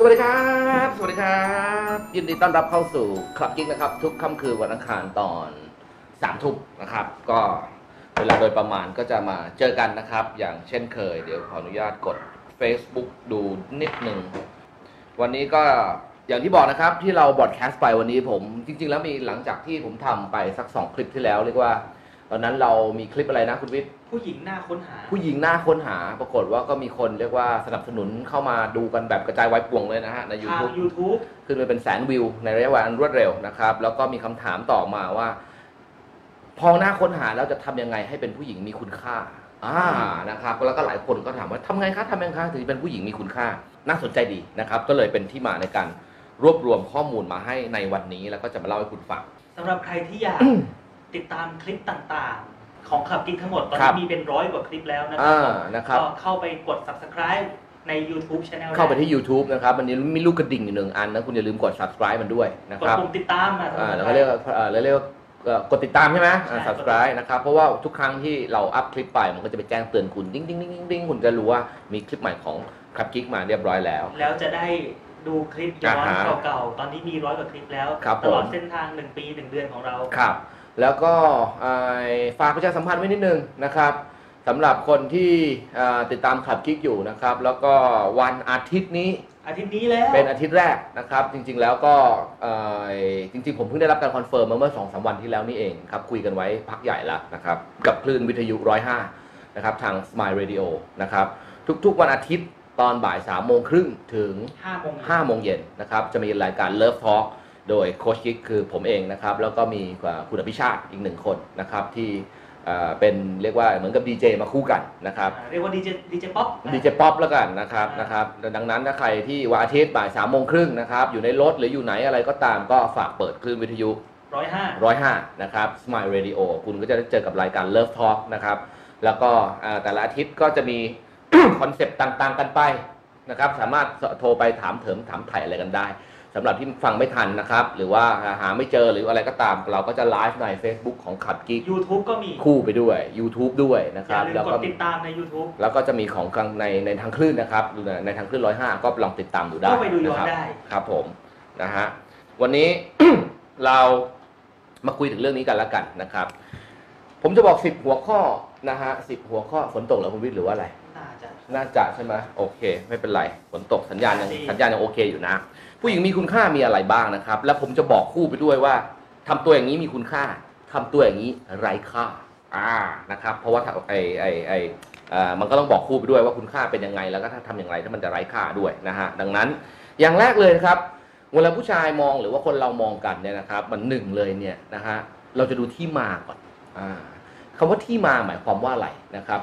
สวัสดีครับ สวัสดีครับ ยินดีต้อนรับเข้าสู่คลับกิ๊กนะครับ ทุกค่ำคืนวันอังคารตอนสามทุ่มนะครับ ก็เวลาโดยประมาณก็จะมาเจอกันนะครับ อย่างเช่นเคย เดี๋ยวขออนุญาตกด Facebook ดูนิดหนึ่ง วันนี้ก็อย่างที่บอกนะครับที่เราบอดแคสต์ไปวันนี้ผมจริง ๆ แล้วมีหลังจากที่ผมทำไปสักสองคลิปที่แล้วเรียกว่า ตอนนั้นเรามีคลิปอะไรนะคุณวิทย์ผู้หญิงหน้าค้นหา ผู้หญิงหน้าค้นหาปรากฏว่าก็มีคนเรียกว่าสนับสนุนเข้ามาดูกันแบบกระจายไว้ป่วงเลยนะฮะใน ทาง YouTube YouTube ขึ้นไปเป็นแสนวิวในระยะเวลาอันรวดเร็วนะครับ แล้วก็มีคำถามต่อมาว่า พอหน้าค้นหาแล้วจะทำยังไงให้เป็นผู้หญิงมีคุณค่าอ่านะครับแล้วก็หลายคนก็ถามว่าทำไงคะทำยังไงคะถึงจะเป็นผู้หญิงมีคุณค่า น่าสนใจดีนะครับ ก็เลยเป็นที่มาในการรวบรวมข้อมูลมาให้ในวันนี้แล้วก็จะมาเล่าให้คุณฟัง สำหรับใครที่อยาก ติดตามคลิปต่างๆ ของขับกิ๊กทั้งหมดตอนครันี้บ มีเป็นร้อยกว่าคลิปแล้วนะครัอ่านะครับ ก็เข้าไปกด subscribe ใน YouTube Channel เข้าไปที่ YouTube นะครับมันมีลูกกระดิ่งอยู่หนึ่งอันนะคุณอย่าลืมกด subscribe มันด้วยนะครับกดปุ่มติดตามมาอ่าแล้วก็เรียกว่าเอ่อแล้วเรียกว่าเอ่อกดติดตามใช่ไหมอ่าใช่ subscribe นะครับเพราะว่าทุกครั้งที่เราอัพคลิปไปมันก็จะไปแจ้งเตือนคุณดิ้งดิ้งดิ้งดิ้งดิ้งคุณจะรู้ว่ามีคลิปใหม่ของคลับกิ๊กมาเรียบร้อยแล้ว แล้วจะได้ดูคลิปย้อนอ่าฮะเก่าๆ ตอนนี้มีร้อยกว่าคลิปแล้ว ครับผมตลอดเส้นทาง1ปี1เดือนของเรา ครับ แล้วก็อ่าฝากประชาสัมพันธ์ไว้นิดนึงนะครับสำหรับคนที่อ่าติดตามคลับกิ๊กอยู่นะครับ แล้วก็วันอาทิตย์นี้อาทิตย์นี้แล้วเป็นอาทิตย์แรกนะครับ จริง ๆ แล้วก็เอ่อจริง ๆ ผมเพิ่งได้รับการ confirm มาเมื่อ2อสวันที่แล้วนี่เองครับคุยกันไว้พักใหญ่แล้วนะครับ กับคลื่นวิทยุ105นะครับทาง Smile Radio นะครับ ทุกๆวันอาทิตย์ตอนบ่าย3โมงครึ่งถึง5โมง5โมงเย็นนะครับ จะมีรายการ Love Talk โดยโค้ชกิ๊กคือผมเองนะครับ แล้วก็มีคุณอภิชาติอีกหนึ่งคนนะครับที่เอ่อเป็นเรียกว่าเหมือนกับดีเจมาคู่กันนะครับอ่าเรียกว่าดีเจดีเจป๊อปดีเจป๊อปแล้วกันนะครับอ่านนะครับดังนั้นถ้าใครที่วันอาทิตย์บ่ายสามโมงครึ่งนะครับอยู่ในรถหรืออยู่ไหนอะไรก็ตามก็ฝากเปิดคลื่นวิทยุร้อยห้า105นะครับ Smile Radio คุณก็จะได้เจอกับรายการ Love Talk นะครับ แล้วก็อ่าแต่ละอาทิตย์ก็จะมีคอนเซปต์ต่างๆกันไปนะครับ สามารถโทรไปถามเถิมถามไถ่อะไรกันได้ สำหรับที่ฟังไม่ทันนะครับ หรือว่าหาไม่เจอหรืออะไรก็ตาม เราก็จะไลฟ์ใน Facebook ของขับกิ๊ก YouTube ก็มี คู่ไปด้วย YouTube ด้วยนะคอย่ารับลืมแล้วกก็ดติดตามใน YouTube แล้วก็จะมีของกลางในในทางคลื่นนะครับ ในในทางคลื่นร้อยห้าก็ลองติดตามดูได้ก็ไปดูย้อนนะครับได้ ครับผมนะฮะวันนี้ เรามาคุยถึงเรื่องนี้กันแล้วกันนะครับ ผมจะบอกสิบหัวข้อนะฮะสิบหัวข้อฝนตกเหรอคุณวิทย์หรือว่าอะไร น่าจะ น่าจะใช่ไหมโอเค ไม่เป็นไรฝนตกสัญญาณยังดี สัญญาณยังโอเคอยู่นะ ผู้หญิงมีคุณค่ามีอะไรบ้างนะครับ แล้วผมจะบอกคู่ไปด้วยว่าทำตัวอย่างนี้มีคุณค่าทำตัวอย่างนี้ไร้ค่าอ่านะครับ เพราะว่าถ้ไอไอไอมันก็ต้องบอกคู่ไปด้วยว่าคุณค่าเป็นยังไง แล้วก็ถ้าทำอย่างไรถ้ามันจะไร้ค่าด้วยนะฮะดังนั้นอย่างแรกเลยนะครับเวลาผู้ชายมองหรือว่าคนเรามองกันเนี่ยนะครับ มันหนึ่งเลยเนี่ยนะฮะเราจะดูที่มาก่อนอ่าคำว่าที่มาหมายความว่าอะไรนะครับ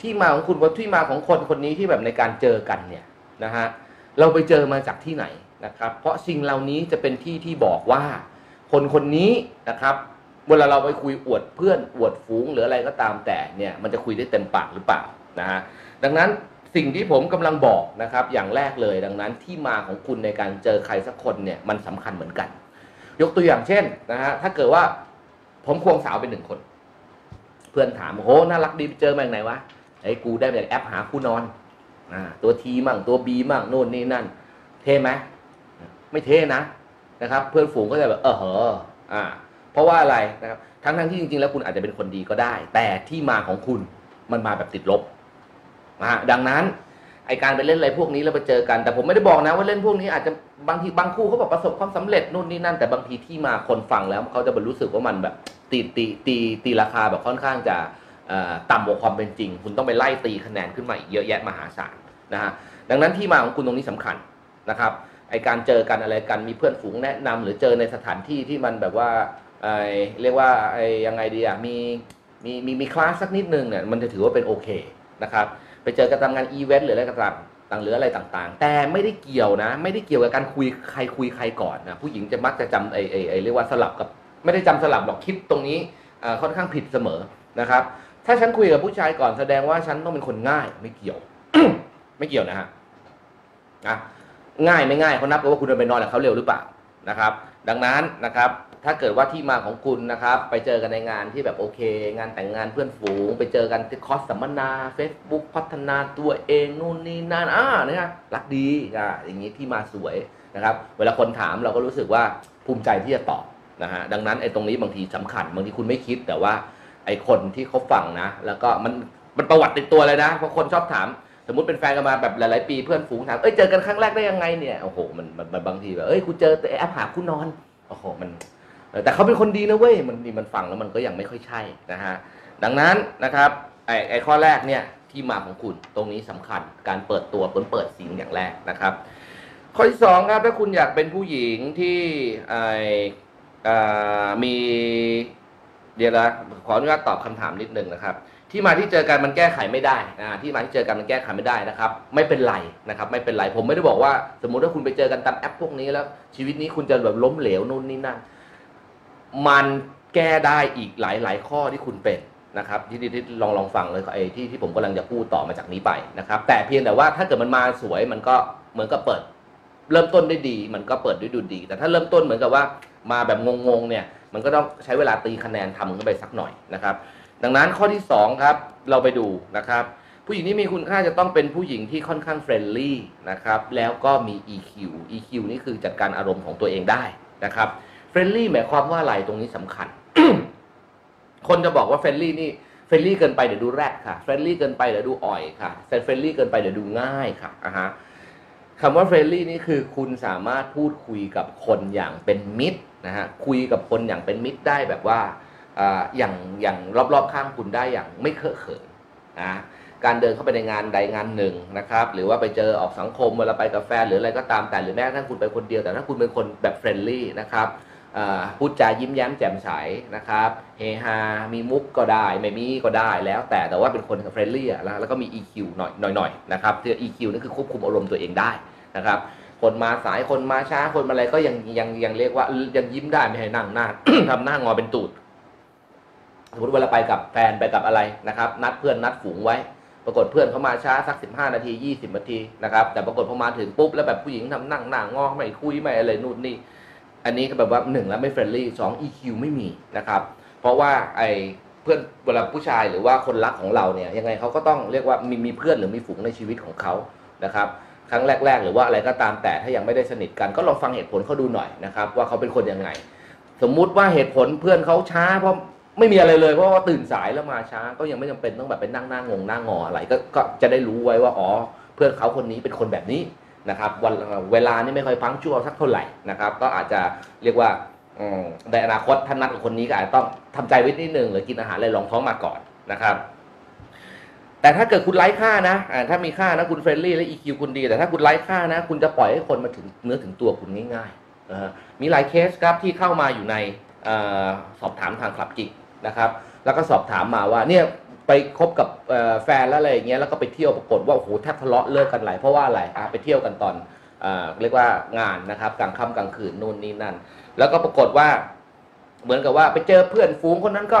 ที่มาของคุณว่าที่มาของคนคนนี้ที่แบบในการเจอกันเนี่ยนะฮะเราไปเจอมาจากที่ไหน นะครับ เพราะสิ่งเหล่านี้จะเป็นที่ที่บอกว่า คนคนนี้นะครับ เวลาเราไปคุยอวดเพื่อนอวดฝูงหรืออะไรก็ตามแต่เนี่ยมันจะคุยได้เต็มปากหรือเปล่านะฮะดังนั้นสิ่งที่ผมกำลังบอกนะครับ อย่างแรกเลยดังนั้นที่มาของคุณในการเจอใครสักคนเนี่ยมันสำคัญเหมือนกัน ยกตัวอย่างเช่นนะฮะถ้าเกิดว่าผมควงสาวเป็นหนึ่งคน เพื่อนถามโอ้โหน่ารักดีเจอมาจากไหนวะไอ้กูได้มาจากแอปหาคู่นอนอ่าตัวทีมั่งตัวบีมั่งโน่นนี่นั่น เท่ไหม ไม่เท่นะนะครับ เพื่อนฝูงก็จะแบบเออเหออ่า เพราะว่าอะไรนะครับทั้งทั้งที่จริงๆ แล้วคุณอาจจะเป็นคนดีก็ได้ แต่ที่มาของคุณมันมาแบบติดลบนะฮะดังนั้นไอการไปเล่นอะไรพวกนี้แล้วไปเจอกัน แต่ผมไม่ได้บอกนะว่าเล่นพวกนี้อาจจะบางทีบางคู่เขาบอกประสบความสำเร็จนู่นนี่นั่น แต่บางทีที่มาคนฟังแล้วเขาจะบรรู้สึกว่ามันแบบตีตีตีตีราคาแบบค่อนข้างจะต่ำกว่าความเป็นจริง คุณต้องไปไล่ตีคะแนนขึ้นมาอีกเยอะแยะมหาศาลนะฮะดังนั้นที่มาของคุณตรงนี้สำคัญนะครับ ไอการเจอกันอะไรกันมีเพื่อนฝูงแนะนำหรือเจอในสถานที่ที่มันแบบว่าไอเรียกว่าไอยังไงดีอะมีมีมีมีคลาสสักนิดนึงเนี่ยมันจะถือว่าเป็นโอเคนะครับไปเจอกันตามงานอีเวนต์หรืออะไรก็ตามต่างหรืออะไรต่างๆ แต่ไม่ได้เกี่ยวนะ ไม่ได้เกี่ยวกับการคุยใครคุยใครก่อนนะผู้หญิงจะมักจะจำไอไอไอเรียกว่าสลับกับ ไม่ได้จำสลับหรอกคิดตรงนี้อ่าค่อนข้างผิดเสมอนะครับ ถ้าฉันคุยกับผู้ชายก่อนแสดงว่าฉันต้องเป็นคนง่ายไม่เกี่ยว ไม่เกี่ยวนะฮะนะ ง่ายไม่ง่ายเขานับกันว่าคุณไปนอนกับเขาเร็วหรือเปล่านะครับ ดังนั้นนะครับถ้าเกิดว่าที่มาของคุณนะครับ ไปเจอกันในงานที่แบบโอเค งานแต่งงานเพื่อนฝูง ไปเจอกันที่คอร์สสัมมนา Facebook พัฒนาตัวเองนู่นนี่นั่นอ่านะครับรักดีอ่าอย่างนี้ที่มาสวยนะครับ เวลาคนถามเราก็รู้สึกว่าภูมิใจที่จะตอบนะฮะดังนั้นไอ้ตรงนี้บางทีสำคัญ บางทีคุณไม่คิดแต่ว่าไอ้คนที่เขาฟังนะ แล้วก็มันมันประวัติติดตัวเลยนะเพราะคนชอบถาม สมมติเป็นแฟนกันมาแบบหลาย ๆ ปีเพื่อนฝูงถามเอ้ยเจอกันครั้งแรกได้ยังไงเนี่ยโอ้โหมันมันมันบางทีแบบเอ้ยกูเจอแต่แอปหาคู่นอนโอ้โหมันแต่เขาเป็นคนดีนะเว้ยมันนี่มันฟังแล้วมันก็ยังไม่ค่อยใช่นะฮะดังนั้นนะครับไอ้ไอ้ข้อแรกเนี่ยที่มาของคุณตรงนี้สำคัญการเปิดตัวเปิดเปิดสิ่งอย่างแรกนะครับ ข้อที่สองครับถ้าคุณอยากเป็นผู้หญิงที่ไอ้อ่ามีเดี๋ยวนะขออนุญาตตอบคำถามนิดนึงนะครับ ที่มาที่เจอกันมันแก้ไขไม่ได้นะที่มาที่เจอกันมันแก้ไขไม่ได้นะครับ ไม่เป็นไรนะครับ ไม่เป็นไรผมไม่ได้บอกว่า สมมุติว่าคุณไปเจอกันตามแอปพวกนี้แล้ว ชีวิตนี้คุณจะแบบล้มเหลวนู่นนี่นั่นมันแก้ได้อีกหลายหลายข้อที่คุณเป็นนะครับที่ที่ลองลองฟังเลยไอ้ที่ที่ผมกำลังจะพูดต่อมาจากนี้ไปนะครับ แต่เพียงแต่ว่าถ้าเกิดมันมาสวยมันก็เหมือนกับเปิด เริ่มต้นได้ดี มันก็เปิดด้วยดูดี แต่ถ้าเริ่มต้นเหมือนกับว่ามาแบบงงๆเนี่ย มันก็ต้องใช้เวลาตีคะแนนทำขึ้นไปสักหน่อยนะครับ ดังนั้นข้อที่ 2 ครับ เราไปดูนะครับ ผู้หญิงที่มีคุณค่าจะต้องเป็นผู้หญิงที่ค่อนข้าง friendly นะครับแล้วก็มี EQ EQ นี่คือจัดการอารมณ์ของตัวเองได้นะครับ friendly หมายความว่าอะไรตรงนี้สำคัญ คนจะบอกว่า friendly นี่ friendly เกินไปเดี๋ยวดูแรดค่ะ friendly เกินไปเดี๋ยวดูอ่อยค่ะ friendly เกินไปเดี๋ยวดูง่ายค่ะอะฮะคำว่า friendly นี่คือคุณสามารถพูดคุยกับคนอย่างเป็นมิตรนะฮะคุยกับคนอย่างเป็นมิตรได้แบบว่า อย่างอย่างรอบๆข้างคุณได้อย่างไม่เคอะเขินนะการเดินเข้าไปในงานใดงานหนึ่งนะครับ หรือว่าไปเจอออกสังคมเวลาไปกับแฟนหรืออะไรก็ตามแต่หรือแม้กระทั่งคุณไปคนเดียวแต่ถ้าคุณเป็นคนแบบ friendly นะครับพูดจายิ้มแย้มแจ่มใสนะครับเฮฮา มีมุกก็ได้ ไม่มีก็ได้แล้วแต่แต่ว่าเป็นคน friendly แล้วแล้วก็มี EQ หน่อยหน่อยๆนะครับคือ EQ นี่คือควบคุมอารมณ์ตัวเองได้นะครับคนมาสายคนมาช้าคนมาอะไรก็ยังยังยังเรียกว่ายังยิ้มได้ไม่ให้นั่งหน้าทำหน้างอเป็นตูด สมมติเวลาไปกับแฟนไปกับอะไรนะครับ นัดเพื่อนนัดฝูงไว้ ปรากฏเพื่อนเขามาช้าสัก 15 นาที 20 นาทีนะครับ แต่ปรากฏพอมาถึงปุ๊บแล้วแบบผู้หญิงทำนั่งหน้างอไม่คุยไม่อะไรนู่นนี่ อันนี้ก็แบบว่าหนึ่งแล้วไม่ friendly สอง EQ ไม่มีนะครับ เพราะว่าไอเพื่อนเวลาผู้ชายหรือว่าคนรักของเราเนี่ยยังไงเขาก็ต้องเรียกว่ามีมีเพื่อนหรือมีฝูงในชีวิตของเขานะครับครั้งแรก ๆ หรือว่าอะไรก็ตามแต่ถ้ายังไม่ได้สนิทกันก็ลองฟังเหตุผลเขาดูหน่อยนะครับว่าเขาเป็นคนยังไง สมมุติว่าเหตุผลเพื่อนเขาช้าเพราะ ไม่มีอะไรเลยเพราะว่าตื่นสายแล้วมาช้าก็ยังไม่จำเป็นต้องแบบไปนั่งหน้างงหน้างออะไรก็ก็จะได้รู้ไว้ว่าอ๋อเพื่อนเขาคนนี้เป็นคนแบบนี้นะครับวันเวลานี่ไม่ค่อยพังชั่วสักเท่าไหร่นะครับ ก็อาจจะเรียกว่าในอนาคตท่านนัดกับคนนี้ก็อาจจะต้องทำใจไว้นิดนึงหรือกินอาหารอะไรรองท้องมาก่อนนะครับ แต่ถ้าเกิดคุณไร้ค่านะถ้ามีค่านะคุณ friendly และ EQ คุณดี แต่ถ้าคุณไร้ค่านะ คุณจะปล่อยให้คนมาถึงเนื้อถึงตัวคุณง่ายๆมีหลายเคสครับที่เข้ามาอยู่ในอสอบถามทาง ClubGig นะครับ แล้วก็สอบถามมาว่าเนี่ยไปคบกับแฟนแล้วอะไรอย่างเงี้ยแล้วก็ไปเที่ยวปรากฏว่าโอ้โหแทบทะเลาะเลิกกันหลายเพราะว่าอะไรอะไปเที่ยวกันตอนเอ่อเรียกว่างานนะครับกลางค่ำกลางคืนนู่นนี่นั่น แล้วก็ปรากฏว่า เหมือนกับว่าไปเจอเพื่อนฝูงคนนั้นก็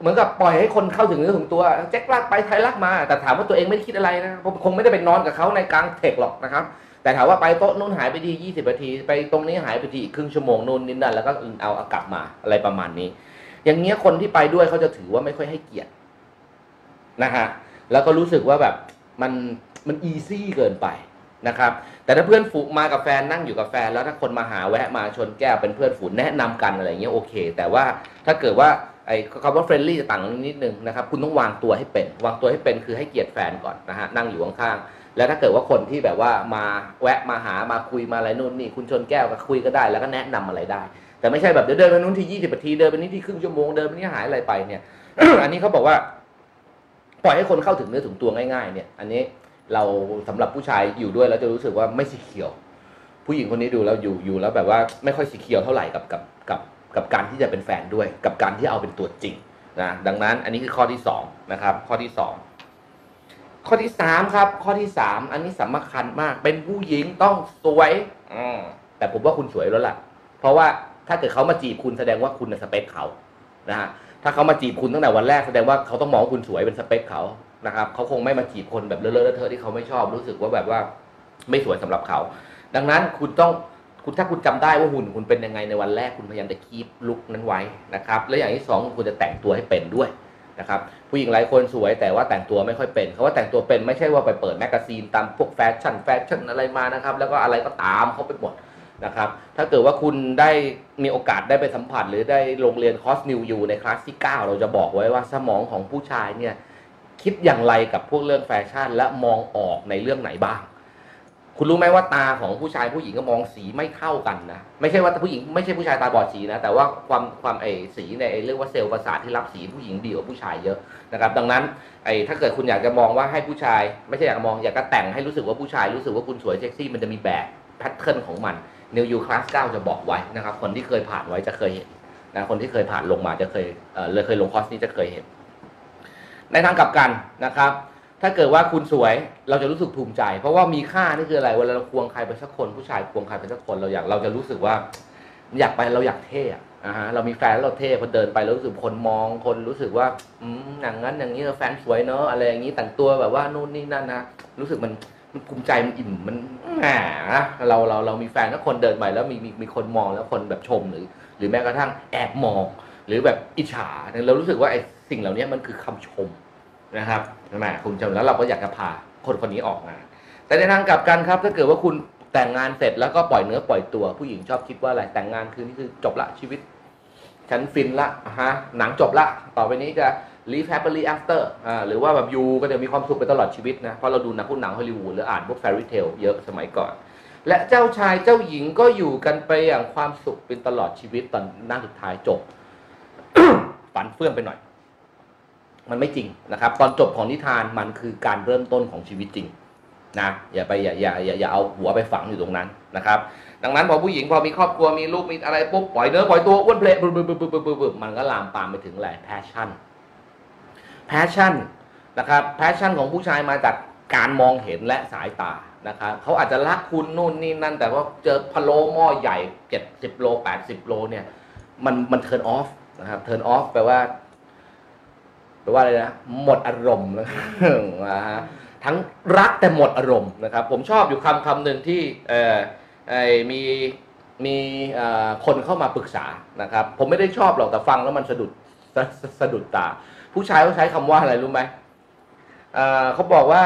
เหมือนกับปล่อยให้คนเข้าถึงเนื้อถึงตัวแขกลากไปไทยลากมา แต่ถามว่าตัวเองไม่ได้คิดอะไรนะผมคงไม่ได้ไปนอนกับเขาในกลางเธคหรอกนะครับ แต่ถามว่าไปโต๊ะนู้นหายไปทียี่สิบนาที ไปตรงนี้หายไปทีอีกครึ่งชั่วโมงนู่นนี่นั่นแล้วก็เอาเอากลับมาอะไรประมาณนี้ อย่างเงี้ยคนที่ไปด้วยเขาจะถือว่าไม่ค่อยให้เกียรตินะฮะแล้วก็รู้สึกว่าแบบมันมัน easy เกินไปนะครับ แต่ถ้าเพื่อนฝูงมากับแฟนนั่งอยู่กับแฟน แล้วถ้าคนมาหาแวะมาชนแก้วเป็นเพื่อนฝูงแนะนำกันอะไรเงี้ยโอเค แต่ว่าถ้าเกิดว่าไอ้คำว่า friendly จะต่างกันนิดนึงนะครับ คุณต้องวางตัวให้เป็น วางตัวให้เป็นคือให้เกียรติแฟนก่อนนะฮะนั่งอยู่ข้างๆแล้วถ้าเกิดว่าคนที่แบบว่ามาแวะมาหามาคุยมาอะไรนู่นนี่ คุณชนแก้วก็คุยก็ได้ แล้วก็แนะนำอะไรได้ แต่ไม่ใช่แบบเดี๋ยวเดินไปนู้นทียี่สิบนาทีเดินไปนี่ทีครึ่งชั่วโมงเดินไปนี่หายอะไรไปเนี่ย อันนี้เขาบอกว่าปล่อยให้คนเข้าถึงเนื้อถึงตัวง่ายๆ เนี่ย อันนี้เราสำหรับผู้ชายอยู่ด้วยแล้วจะรู้สึกว่าไม่ secure ผู้หญิงคนนี้ดูแล้วอยู่อยู่แล้วแบบว่าไม่ค่อยสีเขียวเท่าไหร่กับกับกับกับการที่จะเป็นแฟนด้วย กับการที่เอาเป็นตัวจริงนะดังนั้นอันนี้คือข้อที่สองนะครับ ข้อที่สองข้อที่สามครับ ข้อที่สามอันนี้สำคัญมาก เป็นผู้หญิงต้องสวยอแต่ผมว่าคุณสวยแล้วล่ะ เพราะว่า ถ้าเกิดเขามาจีบคุณแสดงว่าคุณน่ะสเปคเขานะฮะถ้าเขามาจีบคุณตั้งแต่วันแรกแสดงว่าเขาต้องมองคุณสวยเป็นสเปคเขานะครับเขาคงไม่มาจีบคนแบบเลอะเลอะเทอะที่เขาไม่ชอบรู้สึกว่าแบบว่าไม่สวยสำหรับเขา ดังนั้นคุณต้องคุณถ้าคุณจำได้ว่าหุ่นคุณเป็นยังไงในวันแรกคุณพยายามจะ keep look นั้นไว้นะครับ และอย่างที่สองคุณจะแต่งตัวให้เป็นด้วยนะครับผู้หญิงหลายคนสวยแต่ว่าแต่งตัวไม่ค่อยเป็นคำว่าแต่งตัวเป็นไม่ใช่ว่าไปเปิด magazine ตามพวกแฟชั่นแฟชั่นอะไรมานะครับ แล้วก็อะไรก็ตามเขาไปหมด นะครับถ้าเกิดว่าคุณได้มีโอกาสได้ไปสัมผัส หรือได้ลงเรียนคอร์ส New U ในคลาสที่ 9 เราจะบอกไว้ว่าสมองของผู้ชายเนี่ยคิดอย่างไรกับพวกเรื่องแฟชั่น และมองออกในเรื่องไหนบ้าง คุณรู้ไหมว่าตาของผู้ชายผู้หญิงก็มองสีไม่เท่ากันนะ ไม่ใช่ว่าผู้หญิงไม่ใช่ผู้ชายตาบอดสีนะ แต่ว่าความความไอสีในไอเรียกว่าเซลล์ประสาทที่รับสีผู้หญิงดีกว่าผู้ชายเยอะนะครับ ดังนั้นไอถ้าเกิดคุณอยากจะมองว่าให้ผู้ชาย ไม่ใช่อยากมองอยากจะแต่งให้รู้สึกว่าผู้ชายรู้สึกว่าคุณสวยเซ็กซี่มันจะมีแบบ pattern ของมัน New U Class 9จะบอกไว้นะครับ คนที่เคยผ่านไว้จะเคยเห็นนะคนที่เคยผ่านลงมาจะเคยเออเลยเคยลงคอร์สนี้จะเคยเห็น ในทางกลับกันนะครับ ถ้าเกิดว่าคุณสวยเราจะรู้สึกภูมิใจ เพราะว่ามีค่านี่คืออะไรเวลาเราควงใครไปสักคน ผู้ชายควงใครไปสักคนเราอยากเราจะรู้สึกว่า อยากไปเราอยากเท่อะอ่าฮะเรามีแฟนเราเท่พอเดินไปรู้สึกคนมองคนรู้สึกว่าอืมอย่างนั้นอย่างนี้แฟนสวยเนอะอะไรอย่างนี้แต่งตัวแบบว่านู่นนี่นั่นนะรู้สึกมัน มันภูมิใจมันอิ่มมันแหมเราเราเรามีแฟนแล้วคนเดินไปแล้วมีมีมีคนมองแล้วคนแบบชมหรือ หรือแม้กระทั่งแอบมอง หรือแบบอิจฉาเรารู้สึกว่าไอ้สิ่งเหล่านี้มันคือคำชมนะครับใช่ไหมคุณชมแล้วเราก็อยากจะพาคนคนนี้ออกงาน แต่ในทางกลับกันครับ ถ้าเกิดว่าคุณแต่งงานเสร็จแล้วก็ปล่อยเนื้อปล่อยตัวผู้หญิงชอบคิดว่าอะไรแต่งงานคือนี่คือจบละชีวิตฉันฟินละฮะหนังจบละ ต่อไปนี้จะ live happily after อ่าหรือว่าแบบยูก็จะมีความสุขไปตลอดชีวิตนะ เพราะเราดูหนังพวกหนังฮอลลีวูดหรืออ่านพวก fairy tale เยอะสมัยก่อน และเจ้าชายเจ้าหญิงก็อยู่กันไปอย่างความสุขเป็นตลอดชีวิตตอนหน้าสุดท้ายจบ ฝันเฟื่องไปหน่อย มันไม่จริงนะครับ ตอนจบของนิทานมันคือการเริ่มต้นของชีวิตจริงนะอย่าไปอย่าอย่าอย่าอย่าเอาหัวไปฝังอยู่ตรงนั้นนะครับ ดังนั้นพอผู้หญิงพอมีครอบครัวมีลูกมีอะไรปุ๊บปล่อยเนื้อปล่อยตัวอ้วนเผละบึบบึบบึบบึบมันก็ลามปามไปถึงอะไร passion passion นะครับ passion ของผู้ชายมาจากการมองเห็นและสายตานะครับเขาอาจจะรักคุณนู่นนี่นั่น แต่ว่าเจอพะโล้หม้อใหญ่เจ็ดสิบโลแปดสิบโลเนี่ย มันมัน turn off นะครับ turn off แปลว่าแปลว่าอะไรนะ หมดอารมณ์นะครับนะฮะทั้งรักแต่หมดอารมณ์นะครับ ผมชอบอยู่คำคำหนึ่งที่เอ่อไอมีมีคนเข้ามาปรึกษานะครับ ผมไม่ได้ชอบหรอกแต่ฟังแล้วมันสะดุดสสสะดุดตา ผู้ชายเขาใช้คำว่าอะไรรู้ไหมเอ่อเขาบอกว่า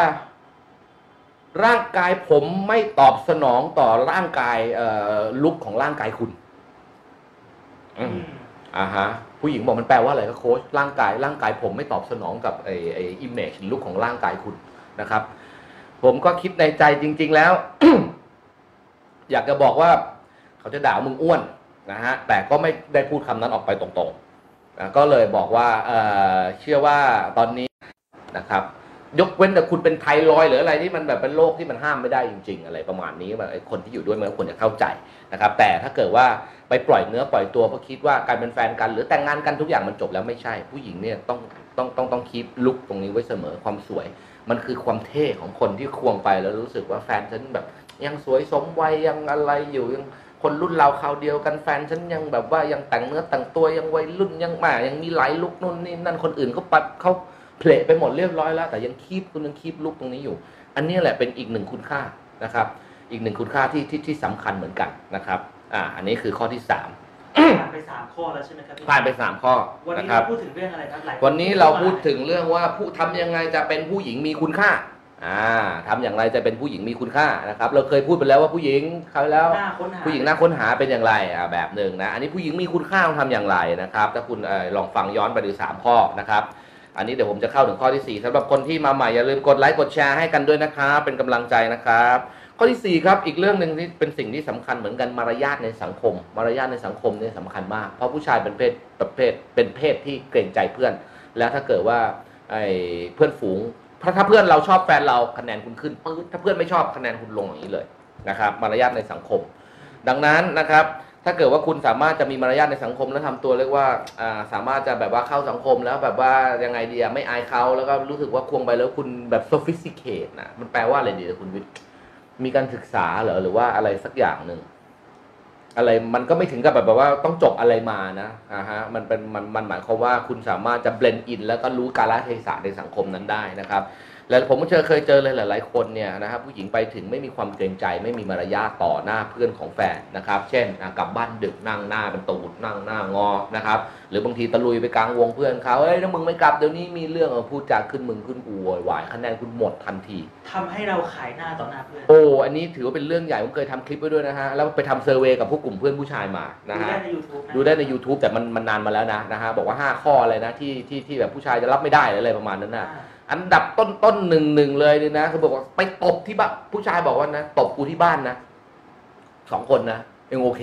ร่างกายผมไม่ตอบสนองต่อร่างกายเอ่อลุกของร่างกายคุณอืมอ่าฮะผู้หญิงบอกมันแปลว่าอะไรก็โค้ชร่างกาย ร่างกายผมไม่ตอบสนองกับไอ้ไอ้อิมเมจลุกของร่างกายคุณนะครับ ผมก็คิดในใจจริง ๆแล้ว อยากจะบอกว่า เขาจะด่ามึงอ้วนนะฮะแต่ก็ไม่ได้พูดคำนั้นออกไปตรงๆ นะก็เลยบอกว่าเเชื่อว่าตอนนี้นะครับ ยกเว้นแต่คุณเป็นไทรอยหรืออะไรที่มันแบบเป็นโรคที่มันห้ามไม่ได้จริง ๆ อะไรประมาณนี้แบบคนที่อยู่ด้วยมันก็ควรจะเข้าใจนะครับ แต่ถ้าเกิดว่าไปปล่อยเนื้อปล่อยตัวเพราะคิดว่าการเป็นแฟนกัน หรือแต่งงานกันทุกอย่างมันจบแล้วไม่ใช่ ผู้หญิงเนี่ยต้องต้องต้องต้องคีปลุกตรงนี้ไว้เสมอความสวย มันคือความเท่ของคนที่ควงไปแล้วรู้สึกว่าแฟนฉันแบบยังสวยสมวัยยังอะไรอยู่ยัง คนรุ่นเราคราวเดียวกันแฟนฉันยังแบบว่ายังแต่งเนื้อแต่งตัวยังวัยรุ่นยังมายังมีหลายลุกนู่นนี่นั่นคนอื่นเขาปัดเขาเพลไปหมดเรียบร้อยแล้ว แต่ยังคีบคุณยังคีบลุกตรงนี้อยู่ อันนี้แหละเป็นอีกหนึ่งคุณค่านะครับ อีกหนึ่งคุณค่าที่ที่ที่สำคัญเหมือนกันนะครับอ่าอันนี้คือข้อที่สามผ่านไปสามข้อแล้วใช่ไหมครับพี่ผ่านไปสามข้อวันนี้นะครัเราบพูดถึงเรื่องอะไรครับหลายควันนี้เราพูดถึงเรื่องว่าผู้ทำยังไงจะเป็นผู้หญิงมีคุณค่า อ่าทำอย่างไรจะเป็นผู้หญิงมีคุณค่านะครับ เราเคยพูดไปแล้วว่าผู้หญิงเขาวที่แล้วหน้าค้นหา ผู้หญิงน่าค้นหาเป็นอย่างไรอ่าแบบหนึ่งนะ อันนี้ผู้หญิงมีคุณค่าต้องทำอย่างไรนะครับ ถ้าคุณเออลองฟังย้อนไปดูสามข้อนะครับ อันนี้เดี๋ยวผมจะเข้าถึงข้อที่สี่สำหรับคนที่มาใหม่อย่าลืมกดไลค์กดแชร์ให้กันด้วยนะครับ เป็นกำลังใจนะครับ ข้อที่สี่ครับอีกเรื่องหนึ่งที่เป็นสิ่งที่สำคัญเหมือนกันมารยาทในสังคม มารยาทในสังคมเนี่ยสำคัญมาก เพราะผู้ชายเป็นเพศประเภทเป็นเพศที่เกรงใจเพื่อน แล้วถ้าเกิดว่าไอ้เพื่อนฝูง ถ้าะถ้าเพื่อนเราชอบแฟนเราคะแนนคุณขึ้นปื๊ดถ้าเพื่อนไม่ชอบคะแนนคุณลงอย่างนี้เลยนะครับมารยาทในสังคม ดังนั้นนะครับ ถ้าเกิดว่าคุณสามารถจะมีมารยาทในสังคมแล้วทำตัวเรียกว่าสามารถจะแบบว่าเข้าสังคมแล้วแบบว่ายังไงดีอะไม่อายเขาแล้วก็รู้สึกว่าควงไปแล้วคุณแบบ sophisticate นะมันแปลว่าอะไรดีคุณวิทย์มีการศึกษาเหรอหรือว่าอะไรสักอย่างหนึ่ง อะไรมันก็ไม่ถึงกับแบบว่าต้องจบอะไรมานะอ่าฮะมันเป็นมันมันหมายความว่าคุณสามารถจะเบลนด์อิน แล้วก็รู้กาลเทศะในสังคมนั้นได้นะครับ แล้วผมก็เจอเคยเจอเลยหลาย ๆ คนเนี่ยนะครับผู้หญิงไปถึงไม่มีความเกรงใจไม่มีมารยาทต่อหน้าเพื่อนของแฟนนะครับ เช่นอะกลับบ้านดึกนั่งหน้าเป็นตูดนั่งหน้างอนะครับหรือบางทีตะลุยไปกลางวงเพื่อนเขาเอ้ยถ้ามึงไม่กลับเดี๋ยวนี้มีเรื่องเอาพูดจาขึ้นมึงขึ้นกูโวยวายคะแนนคุณหมดทันทีทำให้เราขายหน้าต่อหน้าเพื่อนโอ้อันนี้ถือว่าเป็นเรื่องใหญ่ผมเคยทำคลิปไว้ด้วยนะฮะแล้วไปทำเซอร์เวยกับพวกกลุ่มเพื่อนผู้ชายมานะดูฮะได้ใน YouTube นะดูได้ใน YouTube แต่มันมันนานมาแล้วนะนะฮะบอกว่า 5 ข้ออะไรนะที่ที่ที่แบบผู้ชายจะรับไม่ได้หรืออะไรประมาณนั้นนะ อันดับต้นต้นหนึ่งหนึ่งเลยเนี่ยนะคือบอกว่าไปตบที่บ้านผู้ชายบอกว่านะตบกูที่บ้านนะสองคนนะยังโอเค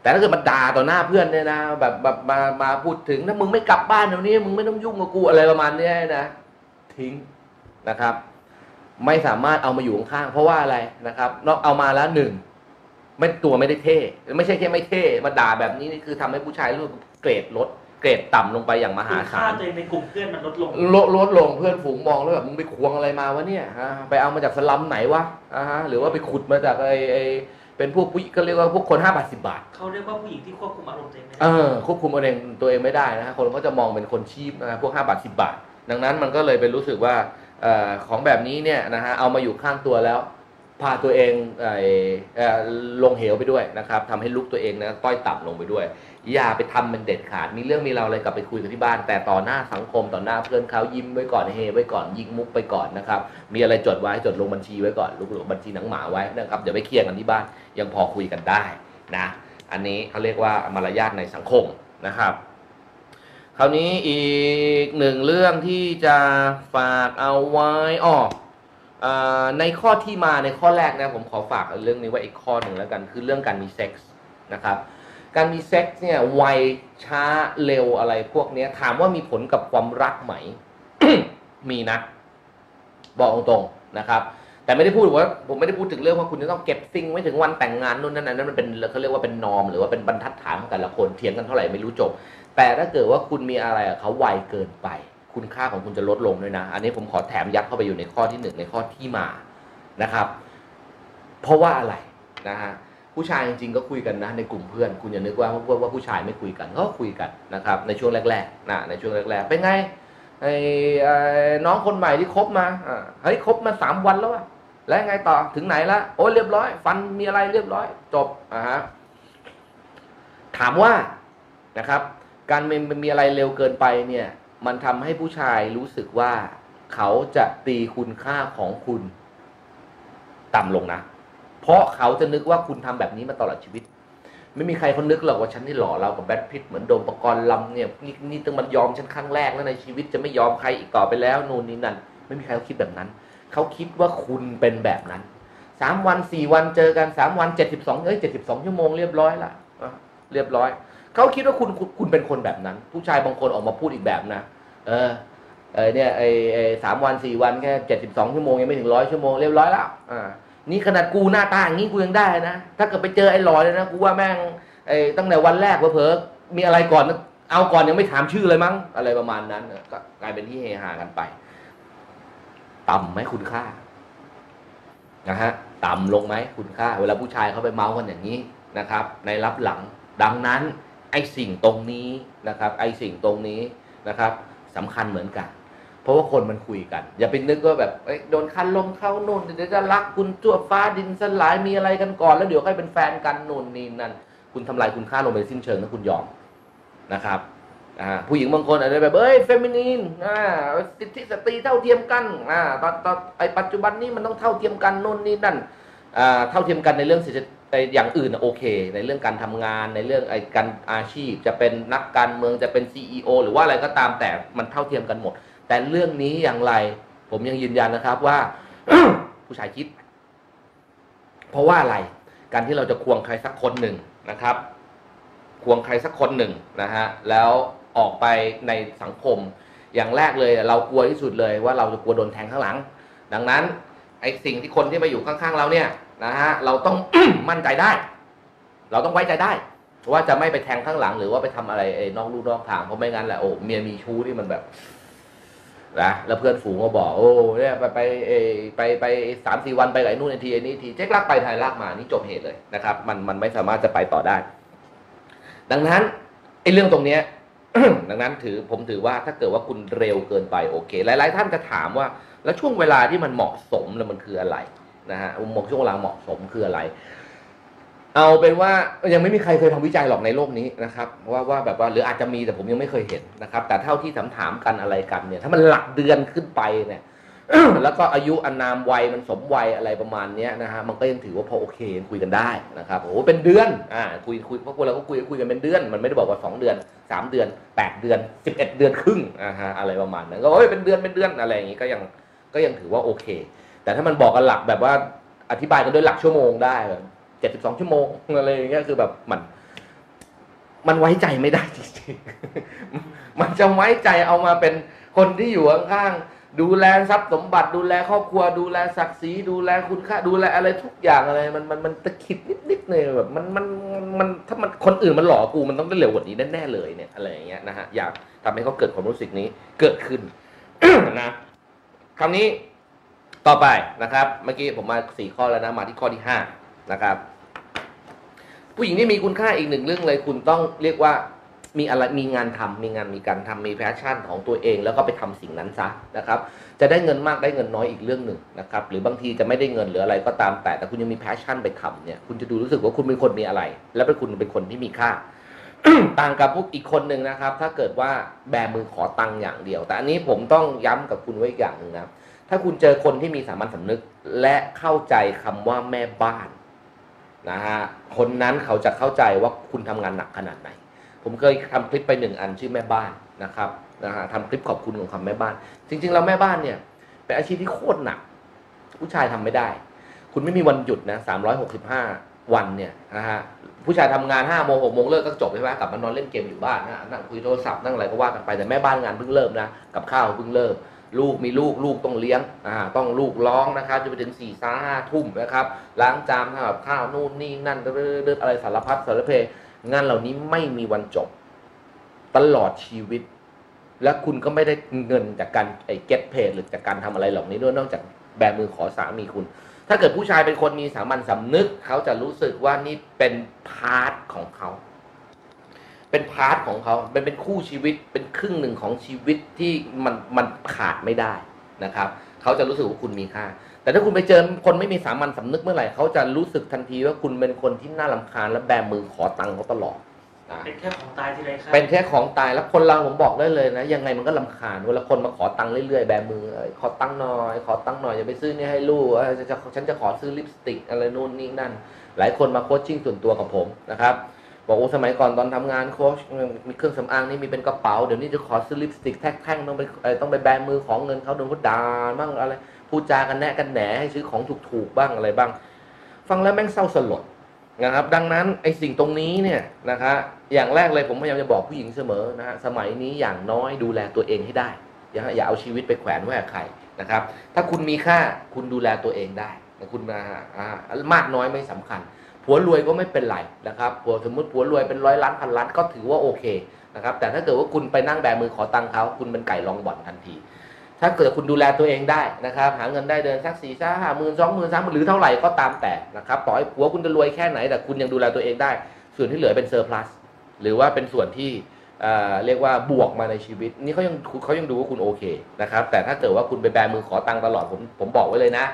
แต่ถ้าเกิดมาด่าต่อหน้าเพื่อนเนี่ยนะแบบแบบมามาพูดถึงถ้ามึงไม่กลับบ้านเดี๋ยวนี้มึงไม่ต้องยุ่งกับกูอะไรประมาณนี้นะทิ้งนะครับ ไม่สามารถเอามาอยู่ข้างเพราะว่าอะไรนะครับนอกเอามาแล้วหนึ่งไม่ตัวไม่ได้เท่ ไม่ใช่แค่ไม่เท่ มาด่าแบบนี้นี่คือทำให้ผู้ชายรู้สึกเกรดลด เกรดต่ำลงไปอย่างมหาคุณค่าศาลตัวเองในกลุ่มเพื่อนมันลดลง ลดลดลงเพื่อนฝูงมองแล้วแบบมึงไปควงอะไรมาวะเนี่ยฮะไปเอามาจากสลัมไหนวะอ่าฮะหรือว่าไปขุดมาจากไอไอเป็นพวกผู้ก็เรียกว่าพวกคนห้าบาทสิบาท เขาเรียกว่าผู้หญิงที่ควบคุมอารมณ์ตัวเองไม่เอได้อควบคุมตัวเองตัวเองไม่ได้นะฮะคนก็จะมองเป็นคนชีพนะฮะพวกห้าบาทสิบาท ดังนั้นมันก็เลยเป็นรู้สึกว่าเอ่อของแบบนี้เนี่ยนะฮะเอามาอยู่ข้างตัวแล้ว พาตัวเองเอ่อเอ่อลงเหวไปด้วยนะครับทำให้ลุกตัวเองนะต้อยต่ำลงไปด้วย อย่าไปทำเป็นเด็ดขาด มีเรื่องมีเราวอะไรกลับไปคุยกันที่บ้าน แต่ต่อหน้าสังคมต่อหน้าเพื่อนเขายิ้มไว้ก่อนเฮไว้ก่อนยิงมุกไปก่อนนะครับ มีอะไรจดไว้จดลงบัญชีไว้ก่อนลูกหลงบัญชีหนังหมาไว้นะครับเดี๋ยวไปเคลียร์กันที่บ้านยังพอคุยกันได้นะ อันนี้เขาเรียกว่ามารยาทในสังคมนะครับ คราวนี้อีกหนึ่งเรื่องที่จะฝากเอาไว้อ๋อในข้อที่มาในข้อแรกนะผมขอฝากเรื่องนี้ไว้อีกข้อหนึ่งแล้วกัน คือเรื่องการมีเซ็กส์นะครับ การมีเซ็กส์เนี่ยไวช้าเร็วอะไรพวกนี้ถามว่ามีผลกับความรักไหม มีนะ บอกตรงๆนะครับ แต่ไม่ได้พูดว่าผมไม่ได้พูดถึงเรื่องว่าคุณจะต้องเก็บซิงไว้ถึงวันแต่งงานนู่นนั่นนั่นมันเป็นเขาเรียกว่าเป็นนอม หรือว่าเป็นบรรทัดฐานของแต่ละคนเถียงกันเท่าไหร่ไม่รู้จบ แต่ถ้าเกิดว่าคุณมีอะไรเขาไวเกินไป คุณค่าของคุณจะลดลงด้วยนะ อันนี้ผมขอแถมยัดเข้าไปอยู่ในข้อที่หนึ่งในข้อที่มานะครับ เพราะว่าอะไรนะฮะ ผู้ชายจริงๆก็คุยกันนะในกลุ่มเพื่อน คุณอย่านึกว่าว่าว่าผู้ชายไม่คุยกันก็คุยกันนะครับในช่วงแรกๆนะในช่วงแรกๆเป็นไงไอ้น้องคนใหม่ที่คบมาเฮ้ยคบมาสามวันแล้วอะแล้วไงต่อถึงไหนละโอ้ยเรียบร้อย ฟันมีอะไรเรียบร้อย จบอ่าฮะถามว่านะครับ การมีมีอะไรเร็วเกินไปเนี่ย มันทำให้ผู้ชายรู้สึกว่าเขาจะตีคุณค่าของคุณ ต่ำลงนะ เพราะเขาจะนึกว่าคุณทำแบบนี้มาตลอดชีวิต ไม่มีใครคนนึกหรอกว่าฉันที่หล่อเรากับแบทพิทเหมือนโดมประกรณ์ลำเนี่ยนี่นี่ต้องมันยอมฉันครั้งแรกแล้วในชีวิตจะไม่ยอมใครอีกต่อไปแล้วนู่นนี่นั่นไม่มีใครเขาคิดแบบนั้น เขาคิดว่าคุณเป็นแบบนั้นสามวันสี่วันเจอกันสามวันเจ็ดสิบสองเอ้ยเจ็ดสิบสองชั่วโมงเรียบร้อยละะเรียบร้อย เขาคิดว่าคุณคุณคุณเป็นคนแบบนั้น ผู้ชายบางคนออกมาพูดอีกแบบนะเออเออเนี่ยไอไอสามวันสี่วันแค่เจ็ดสิบสองชั่วโมงยังไม่ถึงร้อยชั่วโมงเรียบร้อยแล้วอ่า นี่ขนาดกูหน้าตาอย่างนี้กูยังได้นะ ถ้าเกิดไปเจอไอ้หลอยเลยนะกูว่าแม่งไอ้ตั้งแต่วันแรกเผลอๆมีอะไรก่อนเอาก่อนยังไม่ถามชื่อเลยมั้ง อะไรประมาณนั้นก็กลายเป็นที่เฮฮากันไป ต่ำไหมคุณค่านะฮะต่ำลงไหมคุณค่า เวลาผู้ชายเขาไปเมาส์กันอย่างนี้นะครับ ในรับหลังดังนั้นไอ้สิ่งตรงนี้นะครับ ไอ้สิ่งตรงนี้นะครับสำคัญเหมือนกัน เพราะว่าคนมันคุยกัน อย่าไปนึกว่าแบบโดนคันลมเข้านู่นเดี๋ยวจะรักคุณจั่วฟ้าดินสลายมีอะไรกันก่อนแล้วเดี๋ยวค่อยเป็นแฟนกันนู่นนี่นั่นคุณทำลายคุณค่าลงไปสิ้นเชิงถ้าคุณยอมนะครับผู้หญิงบางคนอาจจะแบบเอ้ย feminine สิทธิสตรีเท่าเทียมกันอตอนตอนไอปัจจุบันนี้มันต้องเท่าเทียมกันนู่นนี่นั่นเท่าเทียมกันในเรื่องสิทธิอย่างอื่นโอเค ในเรื่องการทำงานในเรื่องไอการอาชีพ จะเป็นนักการเมืองจะเป็น CEO หรือว่าอะไรก็ตามแต่มันเท่าเทียมกันหมด แต่เรื่องนี้อย่างไร ผมยังยืนยันนะครับว่า ผู้ชายคิด เพราะว่าอะไร การที่เราจะควงใครสักคนหนึ่งนะครับ ควงใครสักคนหนึ่งนะฮะแล้วออกไปในสังคม อย่างแรกเลย เรากลัวที่สุดเลยว่าเราจะกลัวโดนแทงข้างหลัง ดังนั้นไอ้สิ่งที่คนที่มาอยู่ข้างๆเราเนี่ยนะฮะเราต้อง มั่นใจได้ เราต้องไว้ใจได้ว่าจะไม่ไปแทงข้างหลัง หรือว่าไปทำอะไรไอ้นอกลู่นอกทางเพราะไม่งั้นแหละโอ้เมียมีชู้ที่มันแบบ นะแล้วเพื่อนฝูงก็บอก โอ้เนี่ยไปไปไปไปสามสี่วันไปไหนนู่นไอทีไอนี่ทีเจ๊กลากไปไทยลากมานี่จบเหตุเลยนะครับ มันมันไม่สามารถจะไปต่อได้ ดังนั้นไอ้เรื่องตรงเนี้ยดังนั้นถือผมถือว่าถ้าเกิดว่าคุณเร็วเกินไปโอเค หลาย ๆ ท่านจะถามว่า แล้วช่วงเวลาที่มันเหมาะสมแล้วมันคืออะไรนะฮะมองช่วงเวลาเหมาะสมคืออะไร เอาเป็นว่ายังไม่มีใครเคยทำวิจัยหรอกในโลกนี้นะครับว่าว่าแบบว่าหรืออาจจะมีแต่ผมยังไม่เคยเห็นนะครับ แต่เท่าที่ถามถามๆกันอะไรกันเนี่ย ถ้ามันหลักเดือนขึ้นไปเนี่ยแล้วก็อายุอานามวัยมันสมวัยอะไรประมาณเนี้ยนะฮะมันก็ยังถือว่าพอโอเคยังคุยกันได้นะครับโอ้เป็นเดือนอ่าคุยคุยเพราะพวกเราก็คุยคุยกันเป็นเดือน มันไม่ได้บอกว่าสองเดือนสามเดือนแปดเดือนสิบเอ็ดเดือนครึ่งอ่าฮะอะไรประมาณนั้นก็โอ้ยเป็นเดือนเป็นเดือนอะไรอย่างงี้ก็ยังก็ยังถือว่าโอเค แต่ถ้ามันบอกกันหลักแบบว่าอธิบายกันด้วยหลักชั่วโมงได้ เจ็ดสิบสองชั่วโมงอะไรอย่างเงี้ยคือแบบมัน มันไว้ใจไม่ได้จริงๆ มันจะไว้ใจเอามาเป็นคนที่อยู่ข้างๆดูแลทรัพย์สมบัติ ดูแลครอบครัว ดูแลศักดิ์ศรีดูแลคุณค่า ดูแลอะไรทุกอย่างอะไร มันมันมันตะคิดนิดๆเลยแบบมันมันมันถ้ามันคนอื่นมันหลอกกูมันต้องได้เร็วกว่านี้แน่ๆเลยเนี่ยอะไรอย่างเงี้ยนะฮะอยากทำให้เขาเกิดความรู้สึกนี้เกิดขึ้นนะคำนี้ต่อไปนะครับ เมื่อกี้ผมมาสี่ข้อแล้วนะ มาที่ข้อที่ห้านะครับ ผู้หญิงที่มีคุณค่าอีกหนึ่งเรื่องเลย คุณต้องเรียกว่ามีอะไรมีงานทำมีงานมีการทำมี passion ของตัวเอง แล้วก็ไปทำสิ่งนั้นซะนะครับ จะได้เงินมากได้เงินน้อยอีกเรื่องหนึ่งนะครับ หรือบางทีจะไม่ได้เงินหรืออะไรก็ตามแต่แต่คุณยังมี passion ไปทำเนี่ยคุณจะดูรู้สึกว่าคุณเป็นคนมีอะไร และเป็นคุณเป็นคนที่มีค่า ต่างกับพวกอีกคนหนึ่งนะครับ ถ้าเกิดว่าแบมือขอตังค์อย่างเดียว แต่อันนี้ผมต้องย้ำกับคุณไว้อีกอย่างหนึ่งนะถ้าคุณเจอคนที่มีสามัญสำนึกและเข้าใจคำว่าแม่บ้านนะฮะ คนนั้นเขาจะเข้าใจว่าคุณทำงานหนักขนาดไหน ผมเคยทำคลิปไปหนึ่งอันชื่อแม่บ้านนะครับนะฮะทำคลิปขอบคุณของคำแม่บ้าน จริง ๆ แล้วแม่บ้านเนี่ยเป็นอาชีพที่โคตรหนัก ผู้ชายทำไม่ได้ คุณไม่มีวันหยุดนะ365วันเนี่ยนะฮะผู้ชายทำงาน5โมง6โมงเลิกก็จบใช่ไหมกลับมานอนเล่นเกมอยู่บ้านนะนั่งคุยโทรศัพท์นั่งอะไรก็ว่ากันไปแต่แม่บ้านงานเพิ่งเริ่มนะกับข้าวเพิ่งเริ่ม ลูกมีลูกลูกต้องเลี้ยงอ่าต้องลูกร้องนะครับจนไปถึง4ี่สาห้าทุ่มนะครับล้างจานทำกับข้าวนู่นนี่นั่นเรื่อยๆอะไรสารพัดสารเพงานเหล่านี้ไม่มีวันจบ ตลอดชีวิต และคุณก็ไม่ได้เงินจากการไอ้ get paid หรือจากการทำอะไรเหล่านี้ด้วยนอกจากแบมือขอสามีคุณ ถ้าเกิดผู้ชายเป็นคนมีสามัญสำนึก เขาจะรู้สึกว่านี่เป็น part ของเขา เป็น part ของเขาเป็นเป็นคู่ชีวิตเป็นครึ่งหนึ่งของชีวิตที่มันมันขาดไม่ได้นะครับเขาจะรู้สึกว่าคุณมีค่า แต่ถ้าคุณไปเจอคนไม่มีสามัญสำนึกเมื่อไหร่เขาจะรู้สึกทันทีว่าคุณเป็นคนที่น่ารำคาญและแบมือขอตังค์เขาตลอดนะเป็นแค่ของตายทีไรครับเป็นแค่ของตายแล้วคนเราผมบอกได้เลยนะ ยังไงมันก็รำคาญเวลาคนมาขอตังค์เรื่อยๆแบมือเอ้ยขอตังค์หน่อย ขอตังค์หน่อยอย่าไปซื้อนี่ให้ลูกเอ้ยจะจะฉันจะขอซื้อลิปสติกอะไรนู่นนี่นั่น หลายคนมาโคชชิ่งส่วนตัวกับผมนะครับ บอกโอ้สมัยก่อนตอนทำงานโค้ชมีเครื่องสำอางนี่มีเป็นกระเป๋าเดี๋ยวนี้จะขอซื้อลิปสติกแท่งๆต้องไปต้องไปแบมือของเงินเขาโดนเขาด่าบ้างอะไรพูดจากันแนะกันแหนให้ซื้อของถูกๆบ้างอะไรบ้าง ฟังแล้วแม่งเศร้าสลดนะครับ ดังนั้นไอ้สิ่งตรงนี้เนี่ยนะคะอย่างแรกเลยผมพยายามจะบอกผู้หญิงเสมอนะฮะสมัยนี้อย่างน้อยดูแลตัวเองให้ได้ อย่าอย่าเอาชีวิตไปแขวนไว้กับใครนะครับ ถ้าคุณมีค่าคุณดูแลตัวเองได้คุณมาอ่ามากน้อยไม่สำคัญ ผัวรวยก็ไม่เป็นไรนะครับผัวสมมติผัวรวยเป็นร้อยล้านพันล้านก็ถือว่าโอเคนะครับแต่ถ้าเกิดว่าคุณไปนั่งแบมือขอตังค์เขาคุณเป็นไก่รองบ่อนทันที ถ้าเกิดคุณดูแลตัวเองได้นะครับ หาเงินได้เดือนสักสี่ห้าหมื่นสองหมื่นสามหมื่นหรือเท่าไหร่ก็ตามแต่นะครับต่อให้ผัวคุณจะรวยแค่ไหนแต่คุณยังดูแลตัวเองได้ ส่วนที่เหลือเป็นเซอร์พลัสหรือว่าเป็นส่วนที่เอ่อเรียกว่าบวกมาในชีวิต นี่เขายังเขายังดูว่าคุณโอเคนะครับแต่ถ้าเกิดว่าคุณไปแบมือขอตังค์ตลอดผมผมบอกไว้เลยนะ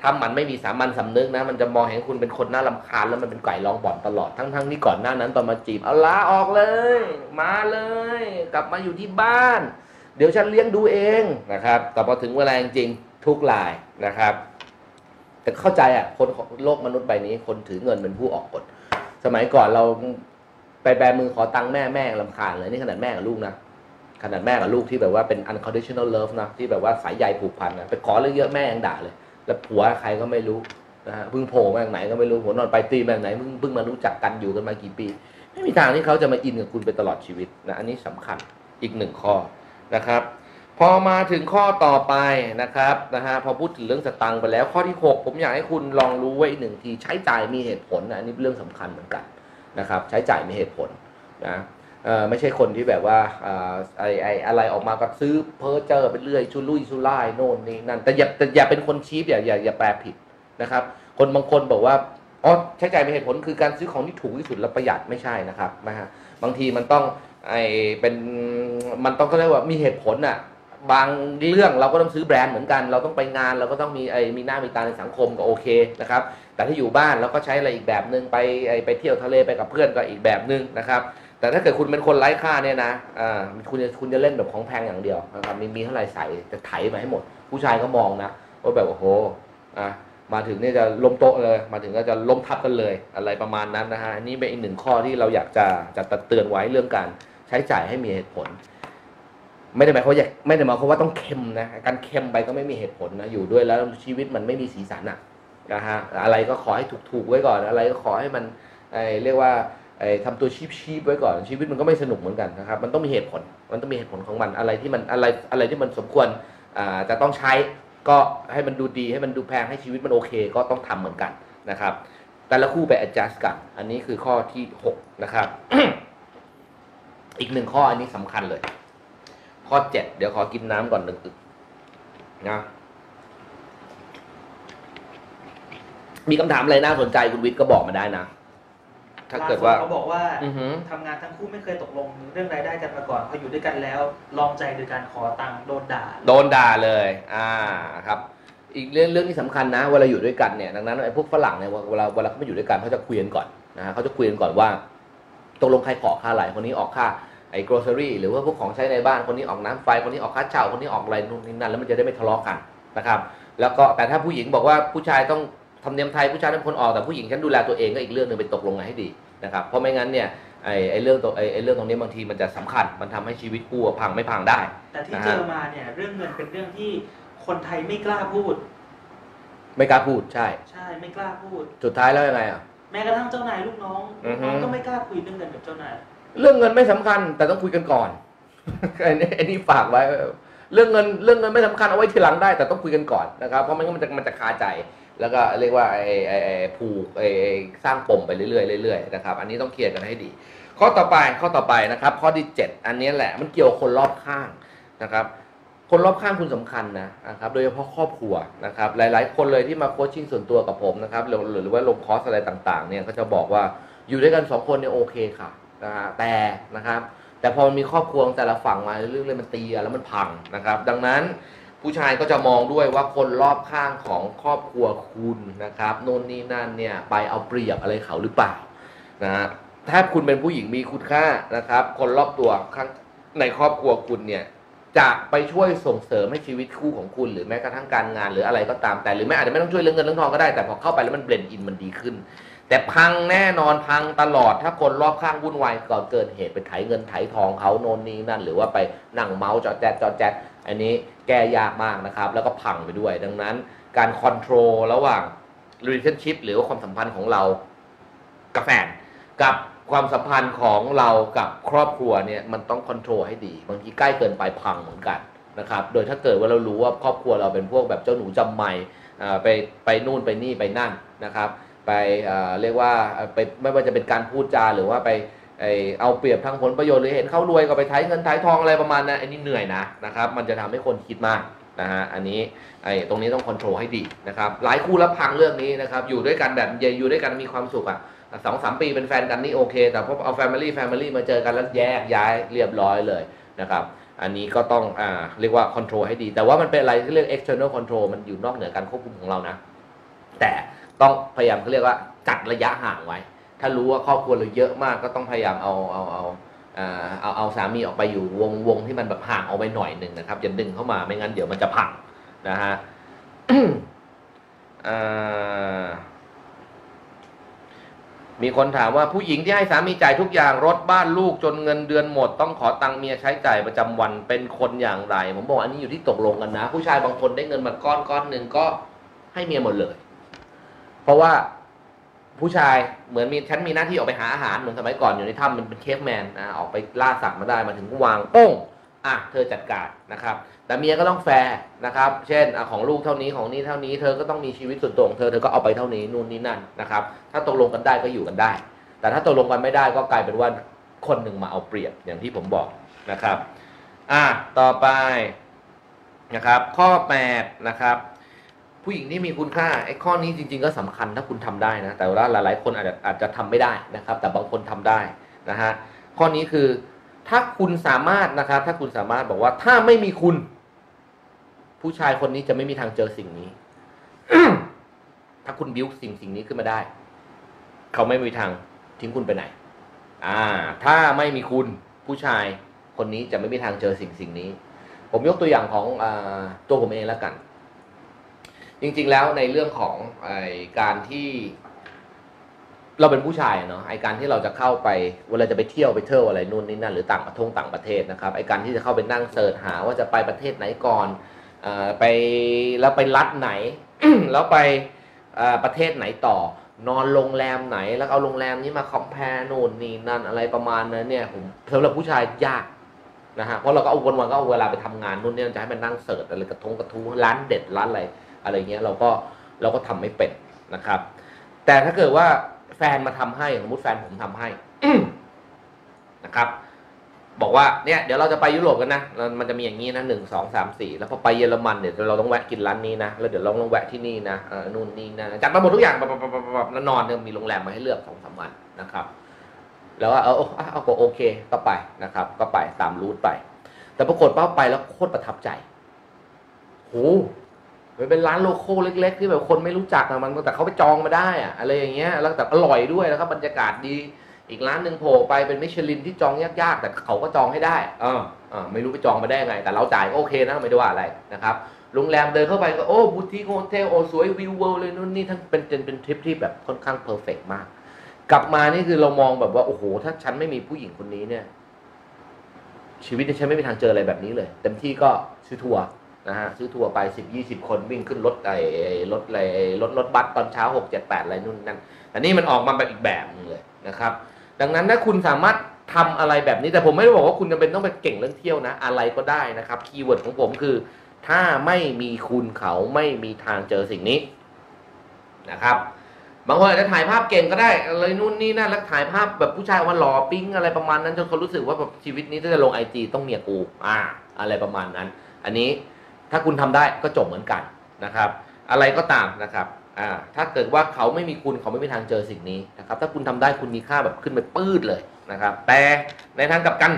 ถ้ามันไม่มีสามัญสำนึกนะ มันจะมองเห็นคุณเป็นคนน่าลำคาญแล้วมันเป็นไก่ร้องบ่อนตลอดทั้งทั้งที่ก่อนหน้านั้นตอนมาจีบเอาลาออกเลย มาเลย กลับมาอยู่ที่บ้าน เดี๋ยวฉันเลี้ยงดูเองนะครับแต่พอถึงเวลาจริงทุกรายนะครับ แต่เข้าใจอะ คนโลกมนุษย์ใบนี้ คนถือเงินเป็นผู้ออกกฎสมัยก่อนเราไปแบมือขอตังค์แม่แม่ลำคาญเลยนี่ขนาดแม่กับลูกนะขนาดแม่กับลูกที่แบบว่าเป็น unconditional love นะที่แบบว่าสายใยผูกพันนะไปขอเรื่องเยอะแม่ยังด่าเลย แล้วผัวใครก็ไม่รู้นะฮะเพิ่งโผล่มาจากไหนก็ไม่รู้หัวนอนไปตีมาจากไหนเพิ่งเพิ่งมารู้จักกันอยู่กันมากี่ปี ไม่มีทางที่เขาจะมาอินกับคุณไปตลอดชีวิตนะอันนี้สำคัญอีกหนึ่งข้อนะครับ พอมาถึงข้อต่อไปนะครับนะฮะพอพูดถึงเรื่องสตังค์ไปแล้วข้อที่ 6 ผมอยากให้คุณลองรู้ไว้อีกหนึ่งทีใช้จ่ายมีเหตุผลนะอันนี้เป็นเรื่องสำคัญเหมือนกันนะครับ ใช้จ่ายมีเหตุผลนะ เออไม่ใช่คนที่แบบว่าอ่อไอไออะไรออกมาก็ซื้อเพ้อเจอไปเรื่อยชุลุยชุล่ายโน่นนี่นั่นแต่อย่าแต่อย่าเป็นคนชีพอย่าอย่าอย่าแปลผิดนะครับ คนบางคนบอกว่าอ๋อใช้จ่ายมีเหตุผลคือการซื้อของที่ถูกที่สุดและประหยัดไม่ใช่นะครับนะฮะบางทีมันต้องไอเป็นมันต้องเขาเรียกว่ามีเหตุผลอะบางเรื่องเราก็ต้องซื้อแบรนด์เหมือนกัน เราต้องไปงานเราก็ต้องมีไอมีหน้ามีตาในสังคมก็โอเคนะครับแต่ถ้าอยู่บ้านเราก็ใช้อะไรอีกแบบหนึ่งไปไอไปเที่ยวทะเลไปกับเพื่อนก็อีกแบบหนึ่งนะครับ แต่ถ้าเกิดคุณเป็นคนไร้ค่าเนี่ยนะอ่าคุณจะคุณจะเล่นแบบของแพงอย่างเดียวนะครับมีมีเท่าไหร่ใส่จะไถมาให้หมด ผู้ชายก็มองนะว่าแบบโอ้โหอะมาถึงเนี่ยจะล้มโต๊ะเลย มาถึงก็จะล้มทับกันเลยอะไรประมาณนั้นนะฮะอันนี่เป็นอีกหนึ่งข้อที่เราอยากจะจะตักเตือนไว้เรื่องการใช้จ่ายให้มีเหตุผล ไม่ได้หมายความว่าอยากไม่ได้หมายความว่าต้องเค็มนะการเค็มไปก็ไม่มีเหตุผลนะอยู่ด้วยแล้วชีวิตมันไม่มีสีสันอะนะฮะอะไรก็ขอให้ถูกๆไว้ก่อนอะไรก็ขอให้มันเรียกว่า ไอ้ทำตัวชีพชีพไว้ก่อนชีวิตมันก็ไม่สนุกเหมือนกันนะครับ มันต้องมีเหตุผล มันต้องมีเหตุผลของมันอะไรที่มันอะไรอะไรที่มันสมควรจะต้องใช้ก็ให้มันดูดีให้มันดูแพงให้ชีวิตมันโอเค ก็ต้องทำเหมือนกันนะครับ แต่ละคู่ไป adjust กัน อันนี้คือข้อที่หกนะครับ อีกหนึ่งข้ออันนี้สำคัญเลย ข้อเจ็ดเดี๋ยวขอกินน้ำก่อนหนึ่งอึกนะมีคำถามอะไรน่าสนใจคุณวิทย์ก็บอกมาได้นะ ถ้าเกิดว่าล่สุเขาบอกว่าอือหือ ทำงานทั้งคู่ไม่เคยตกลงเรื่องรายได้กันมาก่อนพออยู่ด้วยกันแล้ว ลองใจโดยการขอตังค์โดนด่า โดนด่าเลย อ่า ครับ อีกเรื่องเรื่องที่สำคัญนะ เวลาอยู่ด้วยกันเนี่ย ดังนั้นไอ้พวกฝรั่งเนี่ยเวลาเวลาเขามาอยู่ด้วยกันเขาจะคุยกันก่อนนะฮะเขาจะคุยกันก่อนว่าตกลงใครขอค่าอะไรคนนี้ออกค่าไอ้ grocery หรือว่าพวกของใช้ในบ้าน คนนี้ออกน้ำไฟ คนนี้ออกค่าเช่า คนนี้ออกอะไรนู่นนี่นั่น แล้วมันจะได้ไม่ทะเลาะกันนะครับ แล้วก็แต่ถ้าผู้หญิงบอกว่าผู้ชายต้อง ทำเนียมไทยผู้ชายต้องเป็นคนออกแต่ผู้หญิงฉันดูแลตัวเองก็อีกเรื่องหนึ่งไปตกลงกันให้ดีนะครับเพราะไม่งั้นเนี่ยไอ้ไอ้เรื่องตัวไอ้ไอ้เรื่องตรงนี้บางทีมันจะสำคัญ มันทำให้ชีวิตคู่พังไม่พังได้ แต่ที่นะฮะเจอมาเนี่ยเรื่องเงินเป็นเรื่องที่คนไทยไม่กล้าพูด ไม่กล้าพูดใช่ ใช่ไม่กล้าพูด สุดท้ายแล้วยังไงอะ แม้กระทั่งเจ้านายลูกน้องอืลูอกฮึ น้องก็ไม่กล้าคุยเรื่องเงินกับเจ้านายเรื่องเงินไม่สำคัญแต่ต้องคุยกันก่อน อันนี้อันนี้ฝากไว้ เรื่องเงินเรื่องเงินไม่สำคัญเอาไว้ทีหลังได้แต่ต้องคุยกันก่อนนะครับเพราะไม่งั้นมันจะมันจะคาใจ แล้วก็เรียกว่าไอ้ไอ้ไอ้ผูกไอ้สร้างปมไปเรื่อยๆเรื่อยๆนะครับอันนี้ต้องเคลียร์กันให้ดี ข้อต่อไปข้อต่อไปนะครับ ข้อที่ 7 อันนี้แหละมันเกี่ยวคนรอบข้างนะครับ คนรอบข้างคุณสำคัญนะนะครับโดยเฉพาะครอบครัวนะครับหลาย ๆ คนเลยที่มา coaching ส่วนตัวกับผมนะครับหรือหรือว่าลงคอร์สอะไรต่างๆเนี่ยก็จะบอกว่าอยู่ด้วยกันสองคนเนี่ยโอเคค่ะนะฮะแต่นะครับแต่พอมันมีครอบครัวแต่ละฝั่งมาเรื่องเลยมันตีแล้วมันพังนะครับ ดังนั้น ผู้ชายก็จะมองด้วยว่าคนรอบข้างของครอบครัวคุณนะครับโน่นนี่นั่นเนี่ยไปเอาเปรียบอะไรเขาหรือเปล่านะฮะถ้าคุณเป็นผู้หญิงมีคุณค่านะครับ คนรอบตัวข้างในครอบครัวคุณเนี่ยจะไปช่วยส่งเสริมให้ชีวิตคู่ของคุณ หรือแม้กระทั่งการงานหรืออะไรก็ตามแต่หรือไม่อาจจะไม่ต้องช่วยเรื่องเงินเรื่องทองก็ได้แต่พอเข้าไปแล้วมัน blend in มันดีขึ้น แต่พังแน่นอนพังตลอดถ้าคนรอบข้างวุ่นวายก่อนเกิดเหตุไปไถเงินไถทองเขาโน่นนี่นั่น หรือว่าไปนั่งเมาท์จอแจ๊ดจอแจ๊ด อันนี้แก้ยากมากนะครับ แล้วก็พังไปด้วย ดังนั้นการ control ระหว่าง relationship หรือว่าความสัมพันธ์ของเรากับแฟนกับความสัมพันธ์ของเรากับครอบครัวเนี่ยมันต้องคอนโทรลให้ดี บางทีใกล้เกินไปพังเหมือนกันนะครับ โดยถ้าเกิดว่าเรารู้ว่าครอบครัวเราเป็นพวกแบบเจ้าหนูจำไม่ไปไปนู่นไปนี่ไปนั่นนะครับ ไปเรียกว่าไปไม่ว่าจะเป็นการพูดจาหรือว่าไป ไอเอาเปรียบทางผลประโยชน์หรือเห็นเขารวยก็ไปไถเงินไถทองอะไรประมาณนั้นอันนี้เหนื่อยนะนะครับ มันจะทำให้คนคิดมากนะฮะอันนี้ไอ้ตรงนี้ต้องคอนโทรลให้ดีนะครับหลายคู่แล้วพังเรื่องนี้นะครับอยู่ด้วยกันแบบอยู่ด้วยกันมีความสุขอะสองสามปีเป็นแฟนกันนี่โอเค แต่พอเอา family family มาเจอกันแล้วแยกย้ายเรียบร้อยเลยนะครับอันนี้ก็ต้องอ่าเรียกว่า control ให้ดี แต่ว่ามันเป็นอะไรที่เรียก external control มันอยู่นอกเหนือการควบคุมของเรานะ แต่ต้องพยายามเขาเรียกว่าจัดระยะห่างไว้ ถ้ารู้ว่าครอบครัวเราเยอะมากก็ต้องพยายามเอาเอาเอาเอาเอาสามีออกไปอยู่วงวงที่มันแบบห่างเอาไว้หน่อยหนึ่งนะครับอย่าดึงเข้ามาไม่งั้นเดี๋ยวมันจะพังนะฮะมีคนถามว่าผู้หญิงที่ให้สามีจ่ายทุกอย่างรถบ้านลูกจนเงินเดือนหมด ต้องขอตังค์เมียใช้จ่ายประจำวันเป็นคนอย่างไร ผมบอกอันนี้อยู่ที่ตกลงกันนะ ผู้ชายบางคนได้เงินมาก้อนก้อนหนึ่งก็ให้เมียหมดเลย เพราะว่า ผู้ชายเหมือนมีฉันมีหน้าที่ออกไปหาอาหารเหมือนสมัยก่อนอยู่ในถ้ำมันเป็นเคฟแมนนะออกไปล่าสัตว์มาได้มาถึงวางโป้งอะเธอจัดการนะครับ แต่เมียก็ต้องแฟร์นะครับ เช่นอของลูกเท่านี้ของนี้เท่านี้ เธอก็ต้องมีชีวิตส่วนตัวของเธอเธอก็เอาไปเท่านี้นู่นนี่นั่นนะครับ ถ้าตกลงกันได้ก็อยู่กันได้ แต่ถ้าตกลงกันไม่ได้ก็กลายเป็นว่าคนหนึ่งมาเอาเปรียบอย่างที่ผมบอกนะครับ อะต่อไปนะครับ ข้อแปดนะครับ ผู้หญิงที่มีคุณค่าไอ้ข้อนี้จริง ๆ ก็สำคัญถ้าคุณทำได้นะ แต่ว่าหลาย ๆ คนอาจจะอาจจะทำไม่ได้นะครับ แต่บางคนทำได้นะฮะข้อนี้คือถ้าคุณสามารถนะครับถ้าคุณสามารถบอกว่าถ้าไม่มีคุณ ผู้ชายคนนี้จะไม่มีทางเจอสิ่งนี้ ถ้าคุณบิ้วสิ่งสิ่งนี้ขึ้นมาได้ เขาไม่มีทางทิ้งคุณไปไหน อ่า ถ้าไม่มีคุณผู้ชายคนนี้จะไม่มีทางเจอสิ่งสิ่งนี้ ผมยกตัวอย่างของอตัวผมเองแล้วกัน จริงๆแล้วในเรื่องของไอการที่ เราเป็นผู้ชายเนาะไอการที่เราจะเข้าไปเวลาจะไปเที่ยวไปเที่ยวอะไรนู่นนี่นั่นหรือต่างประเทศต่างประเทศนะครับไอการที่จะเข้าไปนั่งเสิร์ชหาว่าจะไปประเทศไหนก่อนอไปแล้วไปรัฐไหน แล้วไปประเทศไหนต่อนอนโรงแรมไหน แล้วเอาโรงแรมนี้มาคอมเพลนู่นนี่นั่นอะไรประมาณนั้นเนี่ยผมสำหรับผู้ชายยากนะฮะเพราะเราก็เอาวันๆก็เอาเวลาไปทำงานนู่นนี่จะให้มันนั่งเสิร์ชอะไรกระทงกระทู้ร้านเด็ดร้านอะไร อะไรเงี้ยเราก็เราก็ทำไม่เป็นนะครับ แต่ถ้าเกิดว่าแฟนมาทำให้สมมติแฟนผมทำให้นะครับ บอกว่าเนี่ยเดี๋ยวเราจะไปยุโรปกันนะมันจะมีอย่างนี้นะหนึ่งสองสามสี่แล้วพอไปเยอรมันเนี่ยเราต้องแวะกินร้านนี้นะแล้วเดี๋ยวเราต้องแวะที่นี่นะเออนู่นนี่นะจัดมาหมดทุกอย่างแบบแบบแบบแบบแล้วนอนเนี่ยมีโรงแรมมาให้เลือกสองสามวันนะครับ แล้วว่าเออเออาเอาก็โอเคก็ไปนะครับ ก็ไปตามรูทไป แต่ปรากฏว่าไปแล้วโคตรประทับใจโห มันเป็นร้าน local เล็ก ๆ ที่แบบคนไม่รู้จักอะมันแต่เขาไปจองมาได้อะอะไรอย่างเงี้ยแล้วแต่อร่อยด้วยแล้วก็บรรยากาศดี อีกร้านหนึ่งโผล่ไปเป็นมิชลินที่จองยากๆ แต่เขาก็จองให้ได้เออเออไม่รู้ไปจองมาได้ยังไง แต่เราจ่ายก็โอเคนะไม่ได้ว่าอะไรนะครับโรงแรมเดินเข้าไปก็โอ้ boutique hotel โอ้สวยวิว world เลยนู่นนี่ทั้งเป็นเป็นเป็นทริปที่แบบค่อนข้าง perfect มาก กลับมานี่คือเรามองแบบว่าโอ้โหถ้าฉันไม่มีผู้หญิงคนนี้เนี่ย ชีวิตเนี่ยฉันไม่มีทางเจออะไรแบบนี้เลย เต็มที่ก็ซื้อทัวร์ นะฮะซื้อทัวร์ไปสิบยี่สิบคนวิ่งขึ้นรถไอ้รถอะไรรถรถบัสตอนเช้าหกเจ็ดแปดอะไรนู่นนั่นแต่นี่มันออกมาแบบอีกแบบนึงเลยนะครับ ดังนั้นถ้าคุณสามารถทำอะไรแบบนี้แต่ผมไม่ได้บอกว่าคุณจำเป็นต้องไปเก่งเรื่องเที่ยวนะ อะไรก็ได้นะครับ keyword ของผมคือ ถ้าไม่มีคุณเขาไม่มีทางเจอสิ่งนี้นะครับบางคนอาจจะถ่ายภาพเก่งก็ได้อะไรนู่นนี่นั่นแล้วถ่ายภาพแบบผู้ชายว่าหล่อปิ๊งอะไรประมาณนั้นจนคนรู้สึกว่าแบบชีวิตนี้ถ้าจะลง IG ต้องเมียกู อ่า อะไรประมาณนั้น อันนี้ ถ้าคุณทำได้ก็จบเหมือนกันนะครับ อะไรก็ตามนะครับถ้าเกิดว่าเขาไม่มีคุณเขาไม่มีทางเจอสิ่งนี้นะครับ ถ้าคุณทำได้คุณมีค่าแบบขึ้นไปปื้ดเลยนะครับ แต่ในทางกลับกัน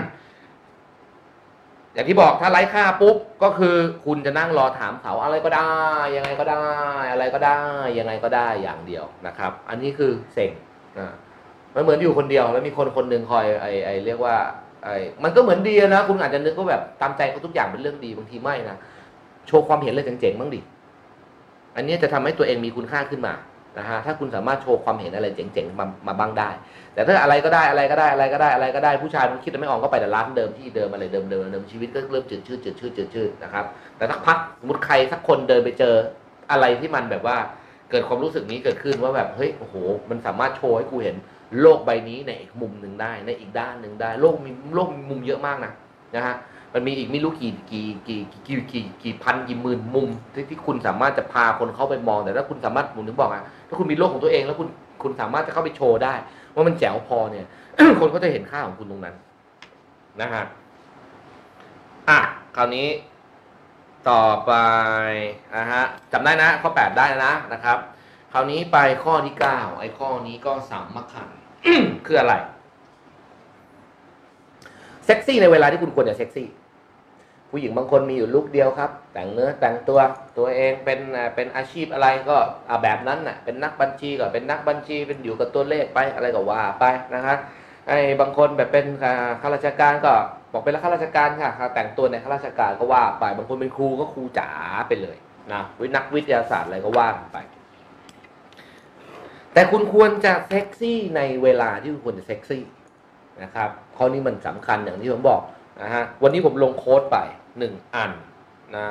อย่างที่บอกถ้าไร้ค่าปุ๊บก็คือคุณจะนั่งรอถามเขาอะไรก็ได้ยังไงก็ได้ อะไรก็ได้ยังไงก็ได้อย่างเดียวนะครับ อันนี้คือเซ็งอ่ามันเหมือนอยู่คนเดียวแล้วมีคนคนหนึ่งคอยไอไอเรียกว่าไอมันก็เหมือนดีนะคุณอาจจะนึกว่าแบบตามใจเขาทุกอย่างเป็นเรื่องดีบางทีไม่นะ โชว์ความเห็นเลยเจ๋งๆบ้างดิ อันนี้จะทำให้ตัวเองมีคุณค่าขึ้นมานะฮะถ้าคุณสามารถโชว์ความเห็นอะไรเจ๋งๆมามาบ้างได้ แต่ถ้าอะไรก็ได้อะไรก็ได้อะไรก็ได้อะไรก็ได้ผู้ชายมันคิดไม่ออกก็ไปแต่ร้านเดิมที่เดิมอะไรเดิมเดิมเดิมชีวิตก็เริ่มจืดชืดจืดชืดจืดชืดนะครับแต่สักพักสมมติใครสักคนเดินไปเจออะไรที่มันแบบว่าเกิดความรู้สึกนี้เกิดขึ้นว่าแบบเฮ้ยโอ้โห มันสามารถโชว์ให้กูเห็นโลกใบนี้ในอีกมุมหนึ่งได้ในอีกด้านหนึ่งได้ โลกมีโลกมีมุมเยอะมากนะนะฮะ มันมีอีกไม่รู้กี่กี่กี่กี่กี่กี่พันกี่หมื่นมุมที่ที่คุณสามารถจะพาคนเข้าไปมอง แต่ถ้าคุณสามารถผมถึงบอกอะถ้าคุณมีโลกของตัวเองแล้วคุณคุณสามารถจะเข้าไปโชว์ได้ ว่ามันแจ๋วพอเนี่ย คนก็จะเห็นค่าของคุณตรงนั้นนะฮะอะคราวนี้ต่อไปนะฮะจำได้นะ ข้อแปดได้นะนะครับ คราวนี้ไปข้อที่เก้าไอ้ข้อนี้ก็สามคัญคืออะไร เซ็กซี่ในเวลาที่คุณควรจะเซ็กซี่ ผู้หญิงบางคนมีอยู่ลุกเดียวครับ แต่งเนื้อแต่งตัวตัวเองเป็นเป็นอาชีพอะไรก็อ่าแบบนั้นน่ะเป็นนักบัญชีก็เป็นนักบัญชีเป็นอยู่กับตัวเลขไปอะไรก็ว่าไปนะครับไอ้บางคนแบบเป็นข้าราชการก็บอกเป็นข้าราชการค่ะแต่งตัวในข้าราชการก็ว่าไป บางคนเป็นครูก็ครูจ๋าไปเลยนะวินักวิทยาศาสตร์อะไรก็ว่าไป แต่คุณควรจะเซ็กซี่ในเวลาที่คุณควรจะเซ็กซี่นะครับข้อนี้มันสำคัญอย่างที่ผมบอกนะฮะวันนี้ผมลงโค้ดไป หนึ่งอันนะ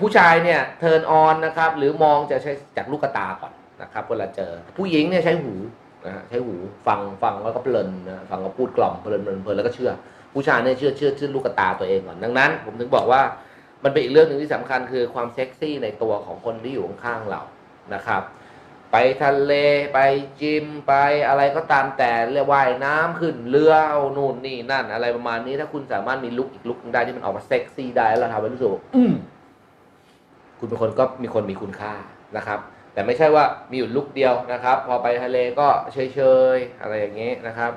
ผู้ชายเนี่ยเทิร์นออนนะครับ หรือมองจะใช้จากลูกตาก่อนนะครับเวลาเจอ ผู้หญิงเนี่ยใช้หูนะฮะใช้หูฟังฟังแล้วก็เพลินนะฟังก็พูดกล่อมเพลินเพลินเพลินแล้วก็เชื่อ ผู้ชายเนี่ยเชื่อเชื่อเชื่อลูกตาตัวเองก่อนดังนั้น ผมถึงบอกว่ามันเป็นอีกเรื่องหนึ่งที่สำคัญคือความเซ็กซี่ในตัวของคนที่อยู่ข้างๆเรานะครับ ไปทะเลไปจิมไปอะไรก็ตามแต่เรียกว่ายน้ำขึ้นเรือเอานู่นนี่นั่น อะไรประมาณนี้ถ้าคุณสามารถมีลุคอีกลุคหนึ่งได้ที่มันออกมาเซ็กซี่ได้แล้วทำให้รู้สึกว่าอืมคุณเป็นคนก็มีคนมีคุณค่านะครับ แต่ไม่ใช่ว่ามีอยู่ลุคเดียวนะครับ พอไปทะเลก็เฉยๆอะไรอย่างเงี้ยนะครับ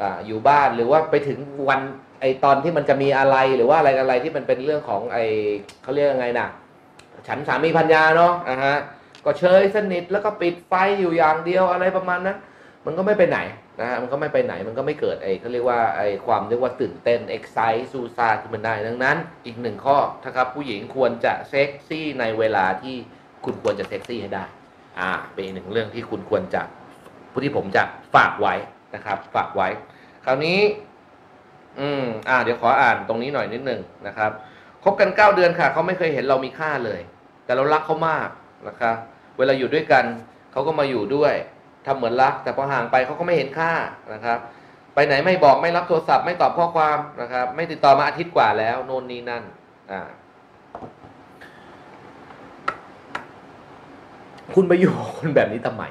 อ่าอยู่บ้านหรือว่าไปถึงวันไอตอนที่มันจะมีอะไรหรือว่าอะไรอะไรที่มันเป็นเรื่องของไอเขาเรียกยังไงนะฉันสามีพัญญาเนาะอ่าฮะ ก็เชยสนิทแล้วก็ปิดไฟอยู่อย่างเดียวอะไรประมาณนั้น มันก็ไม่ไปไหนนะฮะมันก็ไม่ไปไหนมันก็ไม่เกิดไอ้เขาเรียกว่าไอ้ความเรียกว่าตื่นเต้นเอ็กไซต์ซูซาขึ้นมาได้ดังนั้น อีกหนึ่งข้อนะครับผู้หญิงควรจะเซ็กซี่ในเวลาที่คุณควรจะเซ็กซี่ให้ได้ อ่า เป็นอีกหนึ่งเรื่องที่คุณควรจะผู้ที่ผมจะฝากไว้นะครับ ฝากไว้ คราวนี้ อืม อ่า เดี๋ยวขออ่านตรงนี้หน่อยนิดหนึ่งนะครับ คบกันเก้าเดือนค่ะ เขาไม่เคยเห็นเรามีค่าเลย แต่เรารักเขามากนะครับ เวลาอยู่ด้วยกันเขาก็มาอยู่ด้วยทำเหมือนรัก แต่พอห่างไปเขาก็ไม่เห็นค่านะครับ ไปไหนไม่บอกไม่รับโทรศัพท์ไม่ตอบข้อความนะครับ ไม่ติดต่อมาอาทิตย์กว่าแล้วโน่นนี่นั่นอ่าคุณไปอยู่คนแบบนี้ทำไม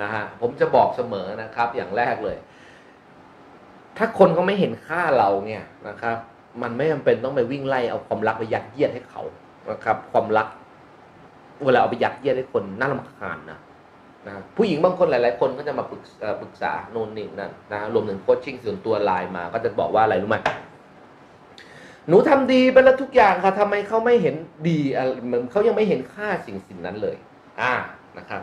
นะฮะผมจะบอกเสมอนะครับ อย่างแรกเลย ถ้าคนเขาไม่เห็นค่าเราเนี่ยนะครับ มันไม่จำเป็นต้องไปวิ่งไล่เอาความรักไปยัดเยียดให้เขานะครับ ความรัก เวลาเอาไปยัดเยียดให้คนน่ารำคาญนะนะผู้หญิงบางคนหลาย ๆ คนก็จะมาปรึกปรึกษาโน่นนี่นั่นนะรวมถึงโคชชิ่งส่วนตัวไลน์มา ก็จะบอกว่าอะไรรู้ไหมหนูทำดีไปแล้วทุกอย่างค่ะทำไมเขาไม่เห็นดีอะเขายังไม่เห็นค่าสิ่งสิ่งนั้นเลย อ่านะครับ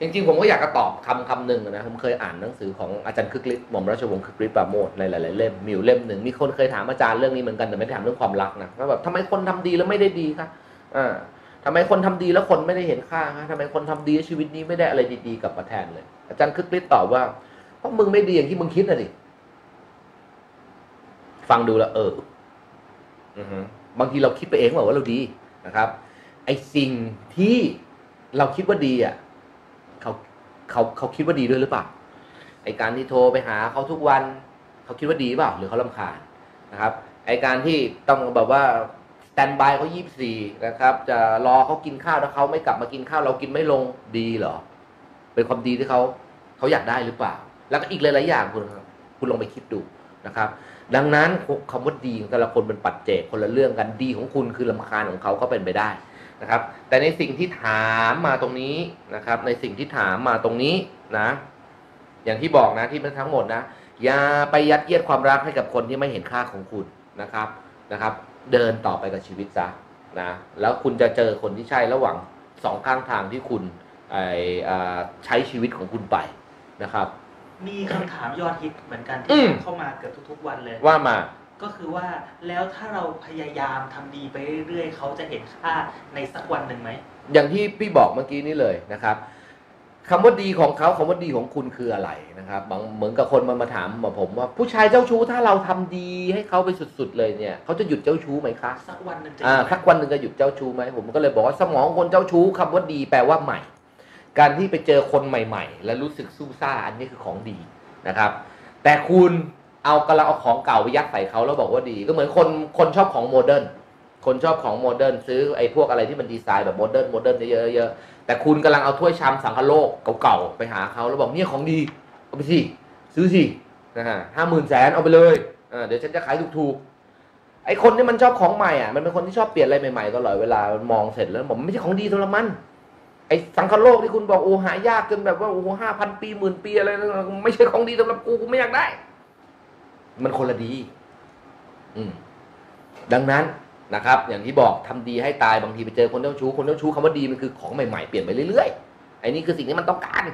จริง ๆ ผมก็อยากจะตอบคำคำหนึ่งนะผมเคยอ่านหนังสือของอาจารย์คึกฤทธิ์หม่อมราชวงศ์คึกฤทธิ์ปราโมทในหลายๆเล่มมีอยู่เล่มหนึ่งมีคนเคยถามอาจารย์เรื่องนี้เหมือนกันแต่ไม่ถามเรื่องความรักนะว่าแบบทำไมคนทำดีแล้วไม่ได้ดีคะอ่า ทำไมคนทำดีแล้วคนไม่ได้เห็นค่าคะทำไมคนทำดีชีวิตนี้ไม่ได้อะไรดีๆกลับมาแทนเลย อาจารย์คึกฤทธิ์ตอบว่าเพราะมึงไม่ดีอย่างที่มึงคิดนะดิฟังดูแล้วเอออือฮึบางทีเราคิดไปเองว่าเราดีนะครับ ไอ้สิ่งที่เราคิดว่าดีอะเขาเขาเขาคิดว่าดีด้วยหรือเปล่าไอ้การที่โทรไปหาเขาทุกวัน เขาคิดว่าดีเปล่าหรือเขาลำคาญนะครับ ไอ้การที่ต้องแบบว่า แตนบายเขายี่สี่นะครับ จะรอเขากินข้าวถ้าเขาไม่กลับมากินข้าวเรากินไม่ลงดีเหรอ เป็นความดีที่เขาเขาอยากได้หรือเปล่า แล้วก็อีกหลายๆอย่างคุณคุณลองไปคิดดูนะครับ ดังนั้นคำว่าดีของแต่ละคนเป็นปัจเจกคนละเรื่องกันดีของคุณคือลำคาญของเขาก็เป็นไปได้นะครับ แต่ในสิ่งที่ถามมาตรงนี้นะครับ ในสิ่งที่ถามมาตรงนี้นะ อย่างที่บอกนะที่มันทั้งหมดนะอย่าไปยัดเยียดความรักให้กับคนที่ไม่เห็นค่าของคุณนะครับนะครับ เดินต่อไปกับชีวิตซะนะแล้วคุณจะเจอคนที่ใช่ระหว่างสองข้างทางที่คุณไออ่าใช้ชีวิตของคุณไปนะครับ มีคำถามยอดฮิตเหมือนกันอืที่ม เข้ามาเกือบทุกๆวันเลย ว่ามา ก็คือว่าแล้วถ้าเราพยายามทำดีไปเรื่อยๆ เขาจะเห็นค่าในสักวันหนึ่งไหม อย่างที่พี่บอกเมื่อกี้นี้เลยนะครับ คำว่าดีของเขาคำว่าดีของคุณคืออะไรนะครับบางเหมือนกับคนมามาถามมาผมว่าผู้ชายเจ้าชู้ถ้าเราทำดีให้เขาไปสุดๆเลยเนี่ยเขาจะหยุดเจ้าชู้ไหมคะสักวันหนึ่งจะอ่าเห็นไหมสักวันหนึ่งจะหยุดเจ้าชู้ไหมผมก็เลยบอกว่าสมองคนเจ้าชู้คำว่าดีแปลว่าใหม่ การที่ไปเจอคนใหม่ ๆ แล้วรู้สึกซู่ซ่าอันนี้คือของดีนะครับ แต่คุณเอากำลังเอาของเก่าไปยัดใส่เขาแล้วบอกว่าดี ก็เหมือนคนคนชอบของ modern คนชอบของ modern ซื้อไอ้พวกอะไรที่มันดีไซน์แบบ modern modern เยอะๆ แต่คุณกำลังเอาถ้วยชามสังคโลกเก่าๆไปหาเขาแล้วบอกเนี่ยของดีเอาไปสิซื้อสินะฮะห้าหมื่นแสนเอาไปเลยเดี๋ยวฉันจะขายถูกๆไอคนที่มันชอบของใหม่อะมันเป็นคนที่ชอบเปลี่ยนอะไรใหม่ๆตลอดเวลามันมองเสร็จแล้วบอกมันไม่ใช่ของดีสำหรับมันไอสังคโลกที่คุณบอกโอ้หายากจนแบบว่าโอ้ห้าพันปีหมื่นปีอะไรไม่ใช่ของดีสำหรับกูกูไม่อยากได้ มันคนละดี อืมดังนั้น นะครับ อย่างที่บอกทำดีให้ตายบางทีไปเจอคนเจ้าชู้คนเจ้าชู้คำว่าดีมันคือของใหม่ๆเปลี่ยนไปเรื่อยๆไอ้นี่คือสิ่งที่มันต้องการ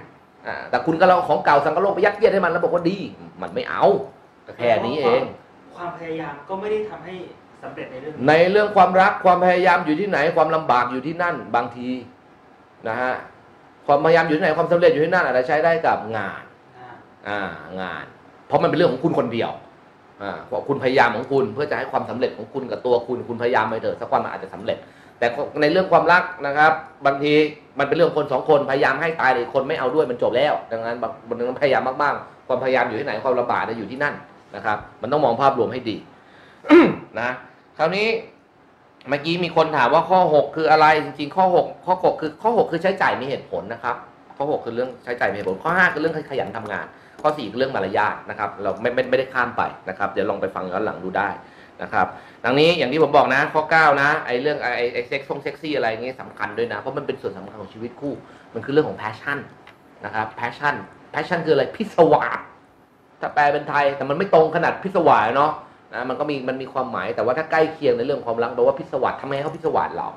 อ่าแต่คุณก็เราเอาของเก่าสังคโลกไปยัดเยียดให้มันแล้วบอกว่าดีมันไม่เอาก็แค่นี้เอง ความพยายามก็ไม่ได้ทำให้สำเร็จในเรื่องนี้ในเรื่องความรักความพยายามอยู่ที่ไหนความลำบากอยู่ที่นั่นบางทีนะฮะความพยายามอยู่ที่ไหนความสำเร็จอยู่ที่นั่นอาจจะใช้ได้กับงานอ่าอ่างาน เพราะมันเป็นเรื่องของคุณคนเดียว อคุณพยายามของคุณ เพื่อจะให้ความสำเร็จของคุณกับตัวคุณคุณพยายามไปเถอะสักวันมันอาจจะสำเร็จ แต่ในเรื่องความรักนะครับ บางทีมันเป็นเรื่องคนสองคนพยายามให้ตายเลยคนไม่เอาด้วยมันจบแล้ว ดังนั้นบางบางทีพยายามมากๆความพยายามอยู่ที่ไหนความลำบากจะอยู่ที่นั่นนะครับ มันต้องมองภาพรวมให้ดีนะคราวนี้เมื่อกี้มีคนถามว่าข้อ 6 คืออะไรจริงๆ ข้อ 6 ข้อ 6 คือข้อ 6 คือใช้จ่ายมีเหตุผลนะครับ ข้อ 6 คือเรื่องใช้จ่ายมีเหตุผลข้อ 5 คือเรื่องขยันทำงาน ข้อ4คือเรื่องมารยาทนะครับเราไม่ไม่ไม่ได้ข้ามไปนะครับเดี๋ยวลองไปฟังย้อนหลังดูได้นะครับดังนี้อย่างที่ผมบอกนะข้อ 9 นะไอ้เรื่องไอ้ไอ้เซ็กซ์ฟงเซ็กซี่อะไรเงี้ยสำคัญด้วยนะ เพราะมันเป็นส่วนสำคัญของชีวิตคู่ มันคือเรื่องของ passion นะครับ passion passion คืออะไรพิศวาสถ้าแปลเป็นไทยแต่มันไม่ตรงขนาดพิศวาสเนาะนะมันก็มีมันมีความหมายแต่ว่าถ้าใกล้เคียงในเรื่องความรักแปลว่าพิศวาสทำไมเขาพิศวาสเรา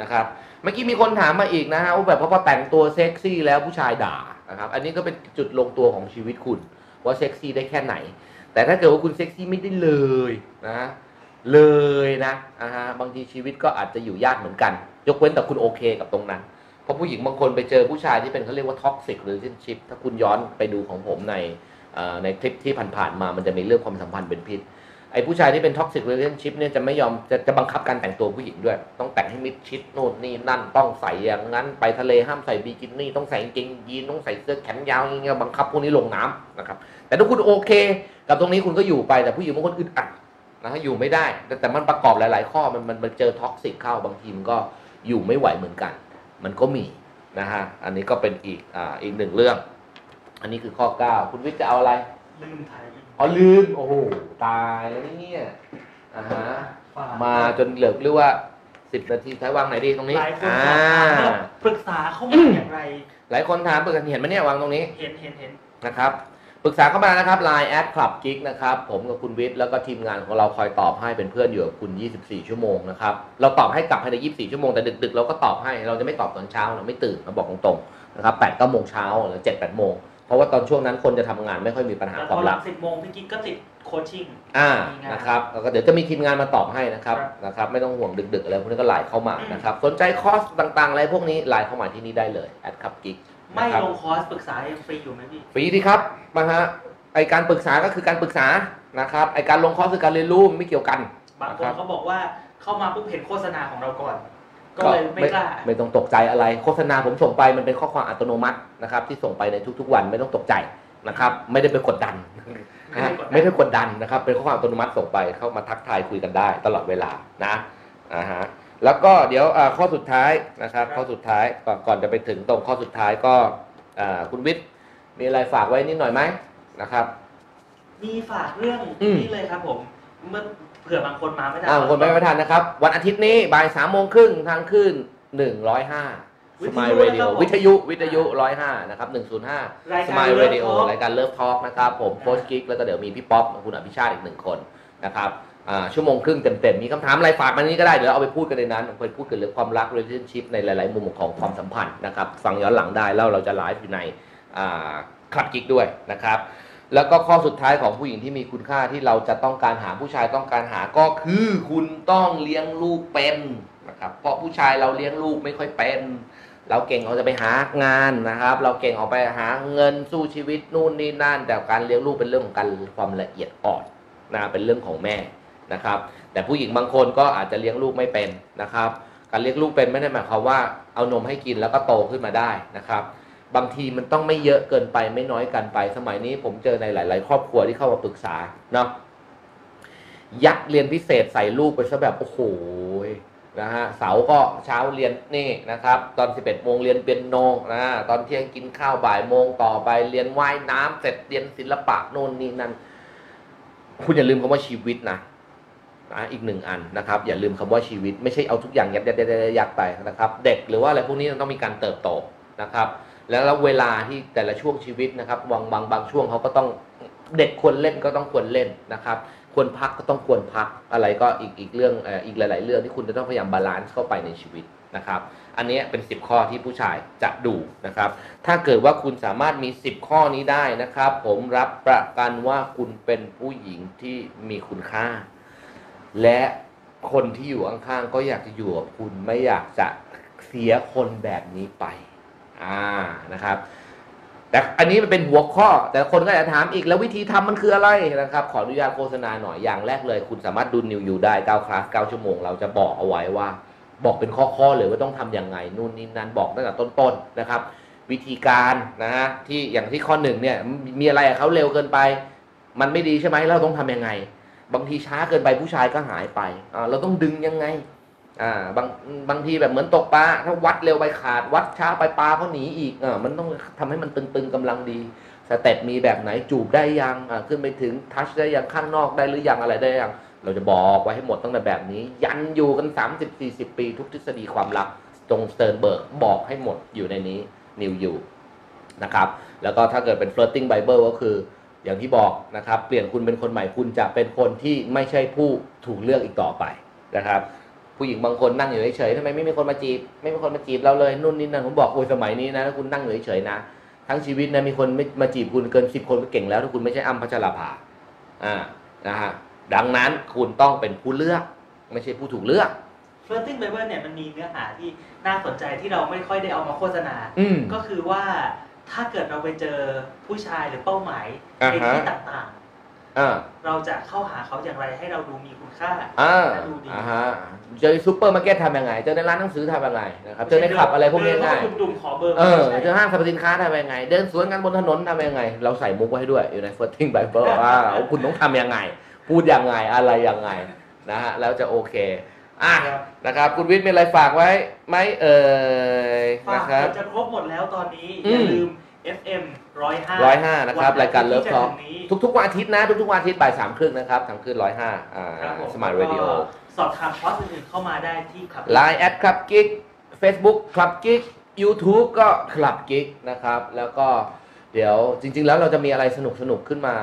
นะครับเมื่อกี้มีคนถามมาอีกนะฮะว่าแบบพอแต่งตัวเซ็กซี่แล้วผู้ชายด่า นะครับอันนี้ก็เป็นจุดลงตัวของชีวิตคุณ ว่าเซ็กซี่ได้แค่ไหน แต่ถ้าเกิดว่าคุณเซ็กซี่ไม่ได้เลยนะ เลยนะอ่าฮะบางทีชีวิตก็อาจจะอยู่ยากเหมือนกัน ยกเว้นแต่คุณโอเคกับตรงนั้น เพราะผู้หญิงบางคนไปเจอผู้ชายที่เป็นเขาเรียกว่าท็อกซิกหรือ a t i o n s h i p ถ้าคุณย้อนไปดูของผมในในคลิปที่ผ่านๆมามันจะมีเรื่องความสัมพันธ์เป็นพิษ ไอ้ผู้ชายที่เป็นท็อกซิกเรล t i o n s h i p เนี่ยจะไม่ยอมจะจะบังคับการแต่งตัวผู้หญิงด้วย ต้องแต่งให้มิดชิดโน่นนี่นั่นต้องใส่อย่างนั้น ไปทะเลห้ามใส่บิกินี่ต้องใส่กางเกงยีนต้องใส่เสื้อแขนยาวอย่างเงี้ยบังคับพวกนี้ลงน้ำนะครับ แต่ถ้าคุณโอเค กับตรงนี้คุณก็อยู่ไปแต่ผู้หญิงบางคนอึดอัดนะฮะอยู่ไม่ได้ แต่แต่มันประกอบหลาย ๆ ข้อมันมันเจอท็อกซิกเข้าบางทีมันก็อยู่ไม่ไหวเหมือนกัน มันก็มีนะฮะอันนี้ก็เป็นอีกอ่าอีกหนึ่งเรื่อง อันนี้คือข้อ 9 คุณวิทย์จะเอาอะไรลืมไทย อ๋อลืม โอ้โห ตายแล้วเนี่ยอ่าฮะฝกมาจนเหลือเรียกว่าสิบนาทีใช้วางไหนดีตรงนี้หลายคนอ่าสอบถามว่าปรึกษาเข้ามาอย่างไร หลายคนถามปรึกษาเห็นไหมเนี่ยวางตรงนี้เห็นเห็นเห็นนะครับปรึกษาเข้ามานะครับ Line แอดคลับกิ๊กนะครับ ผมกับคุณวิทย์แล้วก็ทีมงานของเราคอยตอบให้เป็นเพื่อนอยู่กับคุณ 24 ชั่วโมงนะครับ เราตอบให้กลับภายใน 24 ชั่วโมง แต่ดึกๆ เราก็ตอบให้ เราจะไม่ตอบตอนเช้า เราไม่ตื่นเราบอกตรงๆ นะครับ8 9โมงเช้าหรือ7 8โมง เพราะว่าตอนช่วงนั้นคนจะทำงานไม่ค่อยมีปัญหาแล้วคพวาอมหลัรังกสิบโมงพี่กิ๊กก็ติดโคชชิ่ง อ่า มีงานนะครับแล้วก็เดี๋ยวจะมีทีมงานมาตอบให้นะครับ ครับ นะครับ ไม่ต้องห่วงดึกๆอะไรพวกนี้ก็ไลน์เข้ามาอืมนะครับ สนใจคอร์สต่างๆ อะไรพวกนี้ไลน์เข้ามาที่นี่ได้เลยแอดคับกิ๊กไม่นะครับลงคอร์สปรึกษายังฟรีอยู่ไหมพี่ ฟรีดีครับ มาฮะ ไอการปรึกษาก็คือการปรึกษา นะครับ ไอการลงคอร์สคือการเรียนรู้ไม่เกี่ยวกัน บางคครันบเขาบอกว่าเข้ามาปุ๊บเห็นโฆษณาของเราก่อน ก็เลยไม่กล้า ไม่ต้องตกใจอะไร โฆษณาผมส่งไปมันเป็นข้อความอัตโนมัตินะครับ ที่ส่งไปในทุกๆ วันไม่ต้องตกใจนะครับ ไม่ได้ไปกดดันไม่ได้กดดันไม่ได้กดดันนะครับ เป็นข้อความอัตโนมัติส่งไปเข้ามาทักทายคุยกันได้ ตลอดเวลานะอ่าฮะแล้วก็เดี๋ยวอ่าข้อสุดท้ายนะครับ ข้อสุดท้ายก่อนก่อนจะไปถึงตรงข้อสุดท้ายก็อ่าคุณวิทย์มีอะไรฝากไว้นิดหน่อยไหมนะครับ มีฝากเรื่องอืมนี้เลยครับผมเมื่อเผื่อบางคนมาไม่ได้อ่าคนไม่ประทานนะครับ วันอาทิตย์นี้บ่ายสามโมงครึ่งทางขึ้นหนึ่งร้อยห้าสมายเรดิโอวิทยุวิทยุร้อยห้านะครับหนึ่งศูนย์ห้ารายสการมายเรดิโอ Love Talk รายการเลิฟทอล์กนะครับผมโค้ชกิ๊กแล้วก็เดี๋ยวมีพี่ป๊อปกับคุณอภิชาติอีกหนึ่งคนนะครับอ่าชั่วโมงครึ่งเต็มๆ มีคำถามอะไรฝากมานี้ก็ได้ เดี๋ยวเอาไปพูดกันในนั้นไปพูดกันเรื่องความรัก relationship ในหลายๆ มุมของความสัมพันธ์นะครับ ฟังย้อนหลังได้แล้วเราจะไลฟ์อยู่ในอ่าคลับกิ๊กด้วยนะครับ แล้วก็ข้อสุดท้ายของผู้หญิงที่มีคุณค่าที่เราจะต้องการหาผู้ชายต้องการหาก็คือคุณต้องเลี้ยงลูกเป็นนะครับเพราะผู้ชายเราเลี้ยงลูกไม่ค่อยเป็น เราเก่งเราจะไปหางานนะครับ เราเก่งออกไปหาเงินสู้ชีวิตนู่นนี่นั่น แต่การเลี้ยงลูกเป็นเรื่องของการความละเอียดอ่อนนะเป็นเรื่องของแม่นะครับ แต่ผู้หญิงบางคนก็อาจจะเลี้ยงลูกไม่เป็นนะครับ การเลี้ยงลูกเป็นไม่ได้หมายความว่าเอานมให้กินแล้วก็โตขึ้นมาได้นะครับ บางทีมันต้องไม่เยอะเกินไปไม่น้อยกันไป สมัยนี้ผมเจอในหลาย ๆ ครอบครัวที่เข้ามาปรึกษาเนาะยัดเรียนพิเศษใส่ลูกไปซะแบบโอ้โหนะฮะเสาร์ก็เช้าเรียนนี่นะครับ ตอน 11โมงเรียนเปียโนนะตอนเที่ยงกินข้าวบ่ายโมงต่อไปเรียนว่ายน้ำเสร็จเรียนศิลปะโน่นนี่นั่นคุณอย่าลืมคำว่าชีวิตนะนะอีกหนึ่งอันนะครับ อย่าลืมคำว่าชีวิต ไม่ใช่เอาทุกอย่างยัดยัดยัดยัดยัดไปนะครับ เด็กหรือว่าอะไรพวกนี้ต้องมีการเติบโตนะครับ แล้วแล้วเวลาที่แต่ละช่วงชีวิตนะครับบางบางบางช่วงเขาก็ต้องเด็กควรเล่นก็ต้องควรเล่นนะครับ ควรพักก็ต้องควรพักอะไรก็อีกอีกเรื่องอีกหลาย ๆ เรื่องที่คุณจะต้องพยายาม balance เข้าไปในชีวิตนะครับ อันนี้เป็น 10 ข้อที่ผู้ชายจะดูนะครับ ถ้าเกิดว่าคุณสามารถมี 10 ข้อนี้ได้นะครับ ผมรับประกันว่าคุณเป็นผู้หญิงที่มีคุณค่า และคนที่อยู่ข้างๆก็อยากจะอยู่กับคุณไม่อยากจะเสียคนแบบนี้ไป อ่านะครับ แต่อันนี้มันเป็นหัวข้อ แต่คนก็จะถามอีกแล้ววิธีทำมันคืออะไรนะครับ ขออนุญาตโฆษณาหน่อยอย่างแรกเลย คุณสามารถดูนิวยูได้9คลาส9ชั่วโมง เราจะบอกเอาไว้ว่า บอกเป็นข้อๆเลยว่าต้องทำยังไงนู่นนี่นั่นบอกตั้งแต่ต้นๆนะครับ วิธีการนะฮะที่อย่างที่ข้อหนึ่งเนี่ยมีอะไรเขาเร็วเกินไป มันไม่ดีใช่ไหมแล้วเราต้องทำยังไง บางทีช้าเกินไปผู้ชายก็หายไปเราต้องดึงยังไง อ่าบางบางทีแบบเหมือนตกปลาถ้าวัดเร็วไปขาด วัดช้าไปปลาเขาหนีอีกอ่ามันต้องทำให้มันตึงๆกำลังดีสเต็ปมีแบบไหนจูบได้ยังอ่าขึ้นไปถึงทัชได้ยังข้างนอกได้หรือยังอะไรได้ยังเราจะบอกไว้ให้หมดตั้งแต่แบบนี้ ยันอยู่กัน 30-40 ปี ทุกทฤษฎีความรักตรงสเต r ร์นเบิร์กบอกให้หมดอยู่ในนี้นิวอยู่นะครับแล้วก็ถ้าเกิดเป็น flirting bible ก็คืออย่างที่บอกนะครับ เปลี่ยนคุณเป็นคนใหม่คุณจะเป็นคนที่ไม่ใช่ผู้ถูกเลือกอีกต่อไปนะครับ ผู้หญิงบางคนนั่งอยู่เฉยๆทำไมไม่มีคนมาจีบ ไม่มีคนมาจีบเราเลยนู่นนี่นั่นผมบอกโอ้ยสมัยนี้นะถ้าคุณนั่งอยู่เฉยๆนะทั้งชีวิตนะมีคนไม่มาจีบคุณเกินสิบคนก็เก่งแล้ว ถ้าคุณไม่ใช่อ้ำพัชราภาอ่านะฮะดังนั้นคุณต้องเป็นผู้เลือกไม่ใช่ผู้ถูกเลือก Flirting Bible เนี่ยมันมีเนื้อหาที่น่าสนใจที่เราไม่ค่อยได้เอามาโฆษณาอืมก็คือว่าถ้าเกิดเราไปเจอผู้ชายหรือเป้าหมายอ่าในฮะที่ต่างอ่าๆ เราจะเข้าหาเขาอย่างไรให้เราดูมีคุณค่าอ่าดูดีอ่าฮะเจอซูเปอร์มาร์เก็ตทำยังไง เจอในร้านหนังสือทำยังไงนะครับ เจอในคลับอะไรพวกนี้ง่ายเดินเข้าไปดุ่มๆขอเบอร์เออไม่เจอใช่ห้างสรรพสินค้าทำยังไง เดินสวนกันบนถนนทำยังไง เราใส่มุกไว้ให้ด้วยอยู่ใน Flirting Bible ว่าคุณต้องทำยังไง พูดยังไงอะไรยังไงนะฮะแล้วจะโอเคอะครับนะครับคุณวิทย์มีอะไรฝากไว้ไหมเอ่ยฝานะกครับจะครบหมดแล้วตอนนี้อืออย่าลืม FM ร้อยห้าร้อยห้านะครับ รายการ Love Tutorial ถึงนี้ทุกๆวันอาทิตย์นะ ทุกๆวันอาทิตย์บ่ายสามครึ่งนะครับทางคลื่นร้อยห้าอ่าครับผม Smart Radio แล้วก็สอบถามคอร์สอื่นๆเข้ามาได้ที่ครับ Line แอ Club Gig Facebook Club Gig YouTube ก็ Club Gig นะครับ แล้วก็เดี๋ยวจริง ๆ แล้วเราจะมีอะไรสนุกสนุกๆขึ้นมา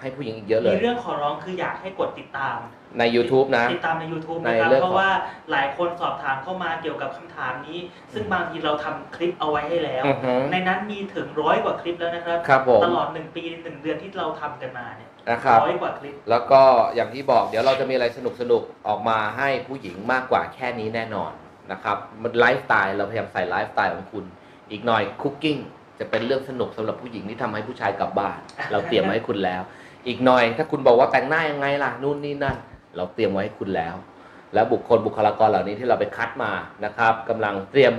ให้ผู้หญิงอีกเยอะเลมียเรื่องขอร้องคืออยากให้กดติดตาม ใน YouTube นะ ติดตามใน YouTube ในนะครับ เรื่องเพของราะว่าหลายคนสอบถามเข้ามาเกี่ยวกับคำถามนี้ ซึ่งบางทีเราทำคลิปเอาไว้ให้แล้ว อือฮึในนั้นมีถึงร้อยกว่าคลิปแล้วนะครับ ครับผม ตลอดหนึ่งปีหนึ่งเดือนที่เราทำกันมาเนี่ยนะครับ ร้อยกว่าคลิป แล้วก็อย่างที่บอกเดี๋ยวเราจะมีอะไรสนุกสนุกๆออกมาให้ผู้หญิงมากกว่าแค่นี้แน่นอนนะครับมันไลฟ์สไตล์เราพยายามใส่ไลฟ์สไตล์ของคุณ อีกหน่อย cooking จะเป็นเรื่องสนุกสำหรับผู้หญิงที่ทำให้ผู้ชายกลับบ้าน เราเตรียมไว้ให้คุณแล้ว อีกหน่อยถ้าคุณบอกว่าแต่งหน้ายังไงล่ะนู่นนี่นั่น เราเตรียมไว้ให้คุณแล้ว แล้วบุคคลบุคลากรเหล่านี้ที่เราไปคัดมานะครับกำลังเตรียม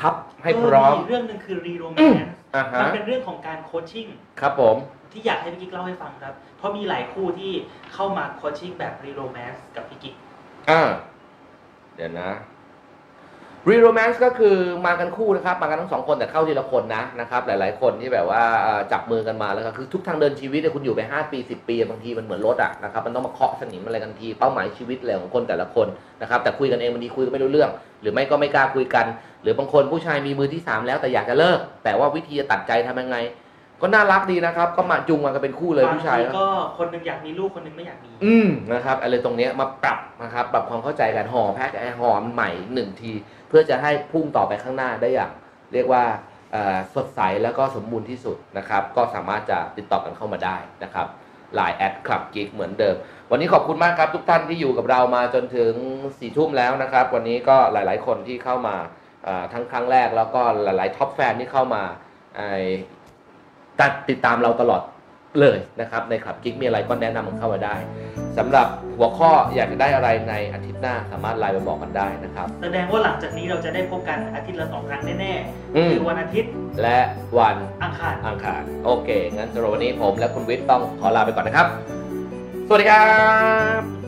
ทัพให้พร้อมเเรื่องหนึ่งคือ re-romance อ่าฮะ มันเป็นเรื่องของการ coaching ครับผม ที่อยากให้พี่กิ๊กเล่าให้ฟังครับ เพราะมีหลายคู่ที่เข้ามา coaching แบบ re-romance กับพี่กิ๊ก อ่า เดี๋ยวนะ รีโรแมนซ์ก็คือมากันคู่นะครับมากันทั้งสองคนแต่เข้าทีละคนนะนะครับหลายๆ คนที่แบบว่าเอ่อจับมือกันมาแล้วก็คือทุกทางเดินชีวิตเนี่ยคุณอยู่ไป 5 ปี 10 ปีบางทีมันเหมือนรถอะนะครับมันต้องมาเคาะสนิมอะไรกันทีเป้าหมายชีวิตอะไรของคนแต่ละคนนะครับแต่คุยกันเองบางทีคุยกันไม่รู้เรื่อง หรือไม่ก็ไม่กล้าคุยกัน หรือบางคนผู้ชายมีมือที่สามแล้วแต่อยากจะเลิก แต่ว่าวิธีจะตัดใจทำยังไง ก็น่ารักดีนะครับก็มาจุงมากันเป็นคู่เลยบางผู้ชายทีก็ก็คนหนึงอยากมีลูกคนหนึงไม่อยากมีอืมนะครับอะไรตรงเนี้ยมาปรับนะครับปรับความเข้าใจกันห่อแพ็คไอ้ห่อมันใหม่หนึ่งทีเพื่อจะให้พุ่งต่อไปข้างหน้าได้อย่าง เรียกว่าสดใสแล้วก็สมบูรณ์ที่สุดนะครับ ก็สามารถจะติดต่อกันเข้ามาได้นะครับ Line Add Club Gig เหมือนเดิม วันนี้ขอบคุณมากครับทุกท่านที่อยู่กับเรามาจนถึงสี่ทุ่มแล้วนะครับ วันนี้ก็หลาย ๆ คนที่เข้ามาทั้งครั้งแรกแล้วก็หลาย ๆ top fan ที่เข้ามาตัดติดตามเราตลอด เลยนะครับในคลับกิ๊กมีอะไรก็แนะนำมันเข้ามาได้สำหรับหัวข้ออยากจะได้อะไรในอาทิตย์หน้าสามารถไลน์มาบอกกันได้นะครับ แสดงว่าหลังจากนี้เราจะได้พบกันอาทิตย์ละสองครั้งแน่อืๆม คือวันอาทิตย์และวันอังคาร อังคารโอเค งั้นสำหรับวันนี้ผมและคุณวิทย์ต้องขอลาไปก่อนนะครับ สวัสดีครับ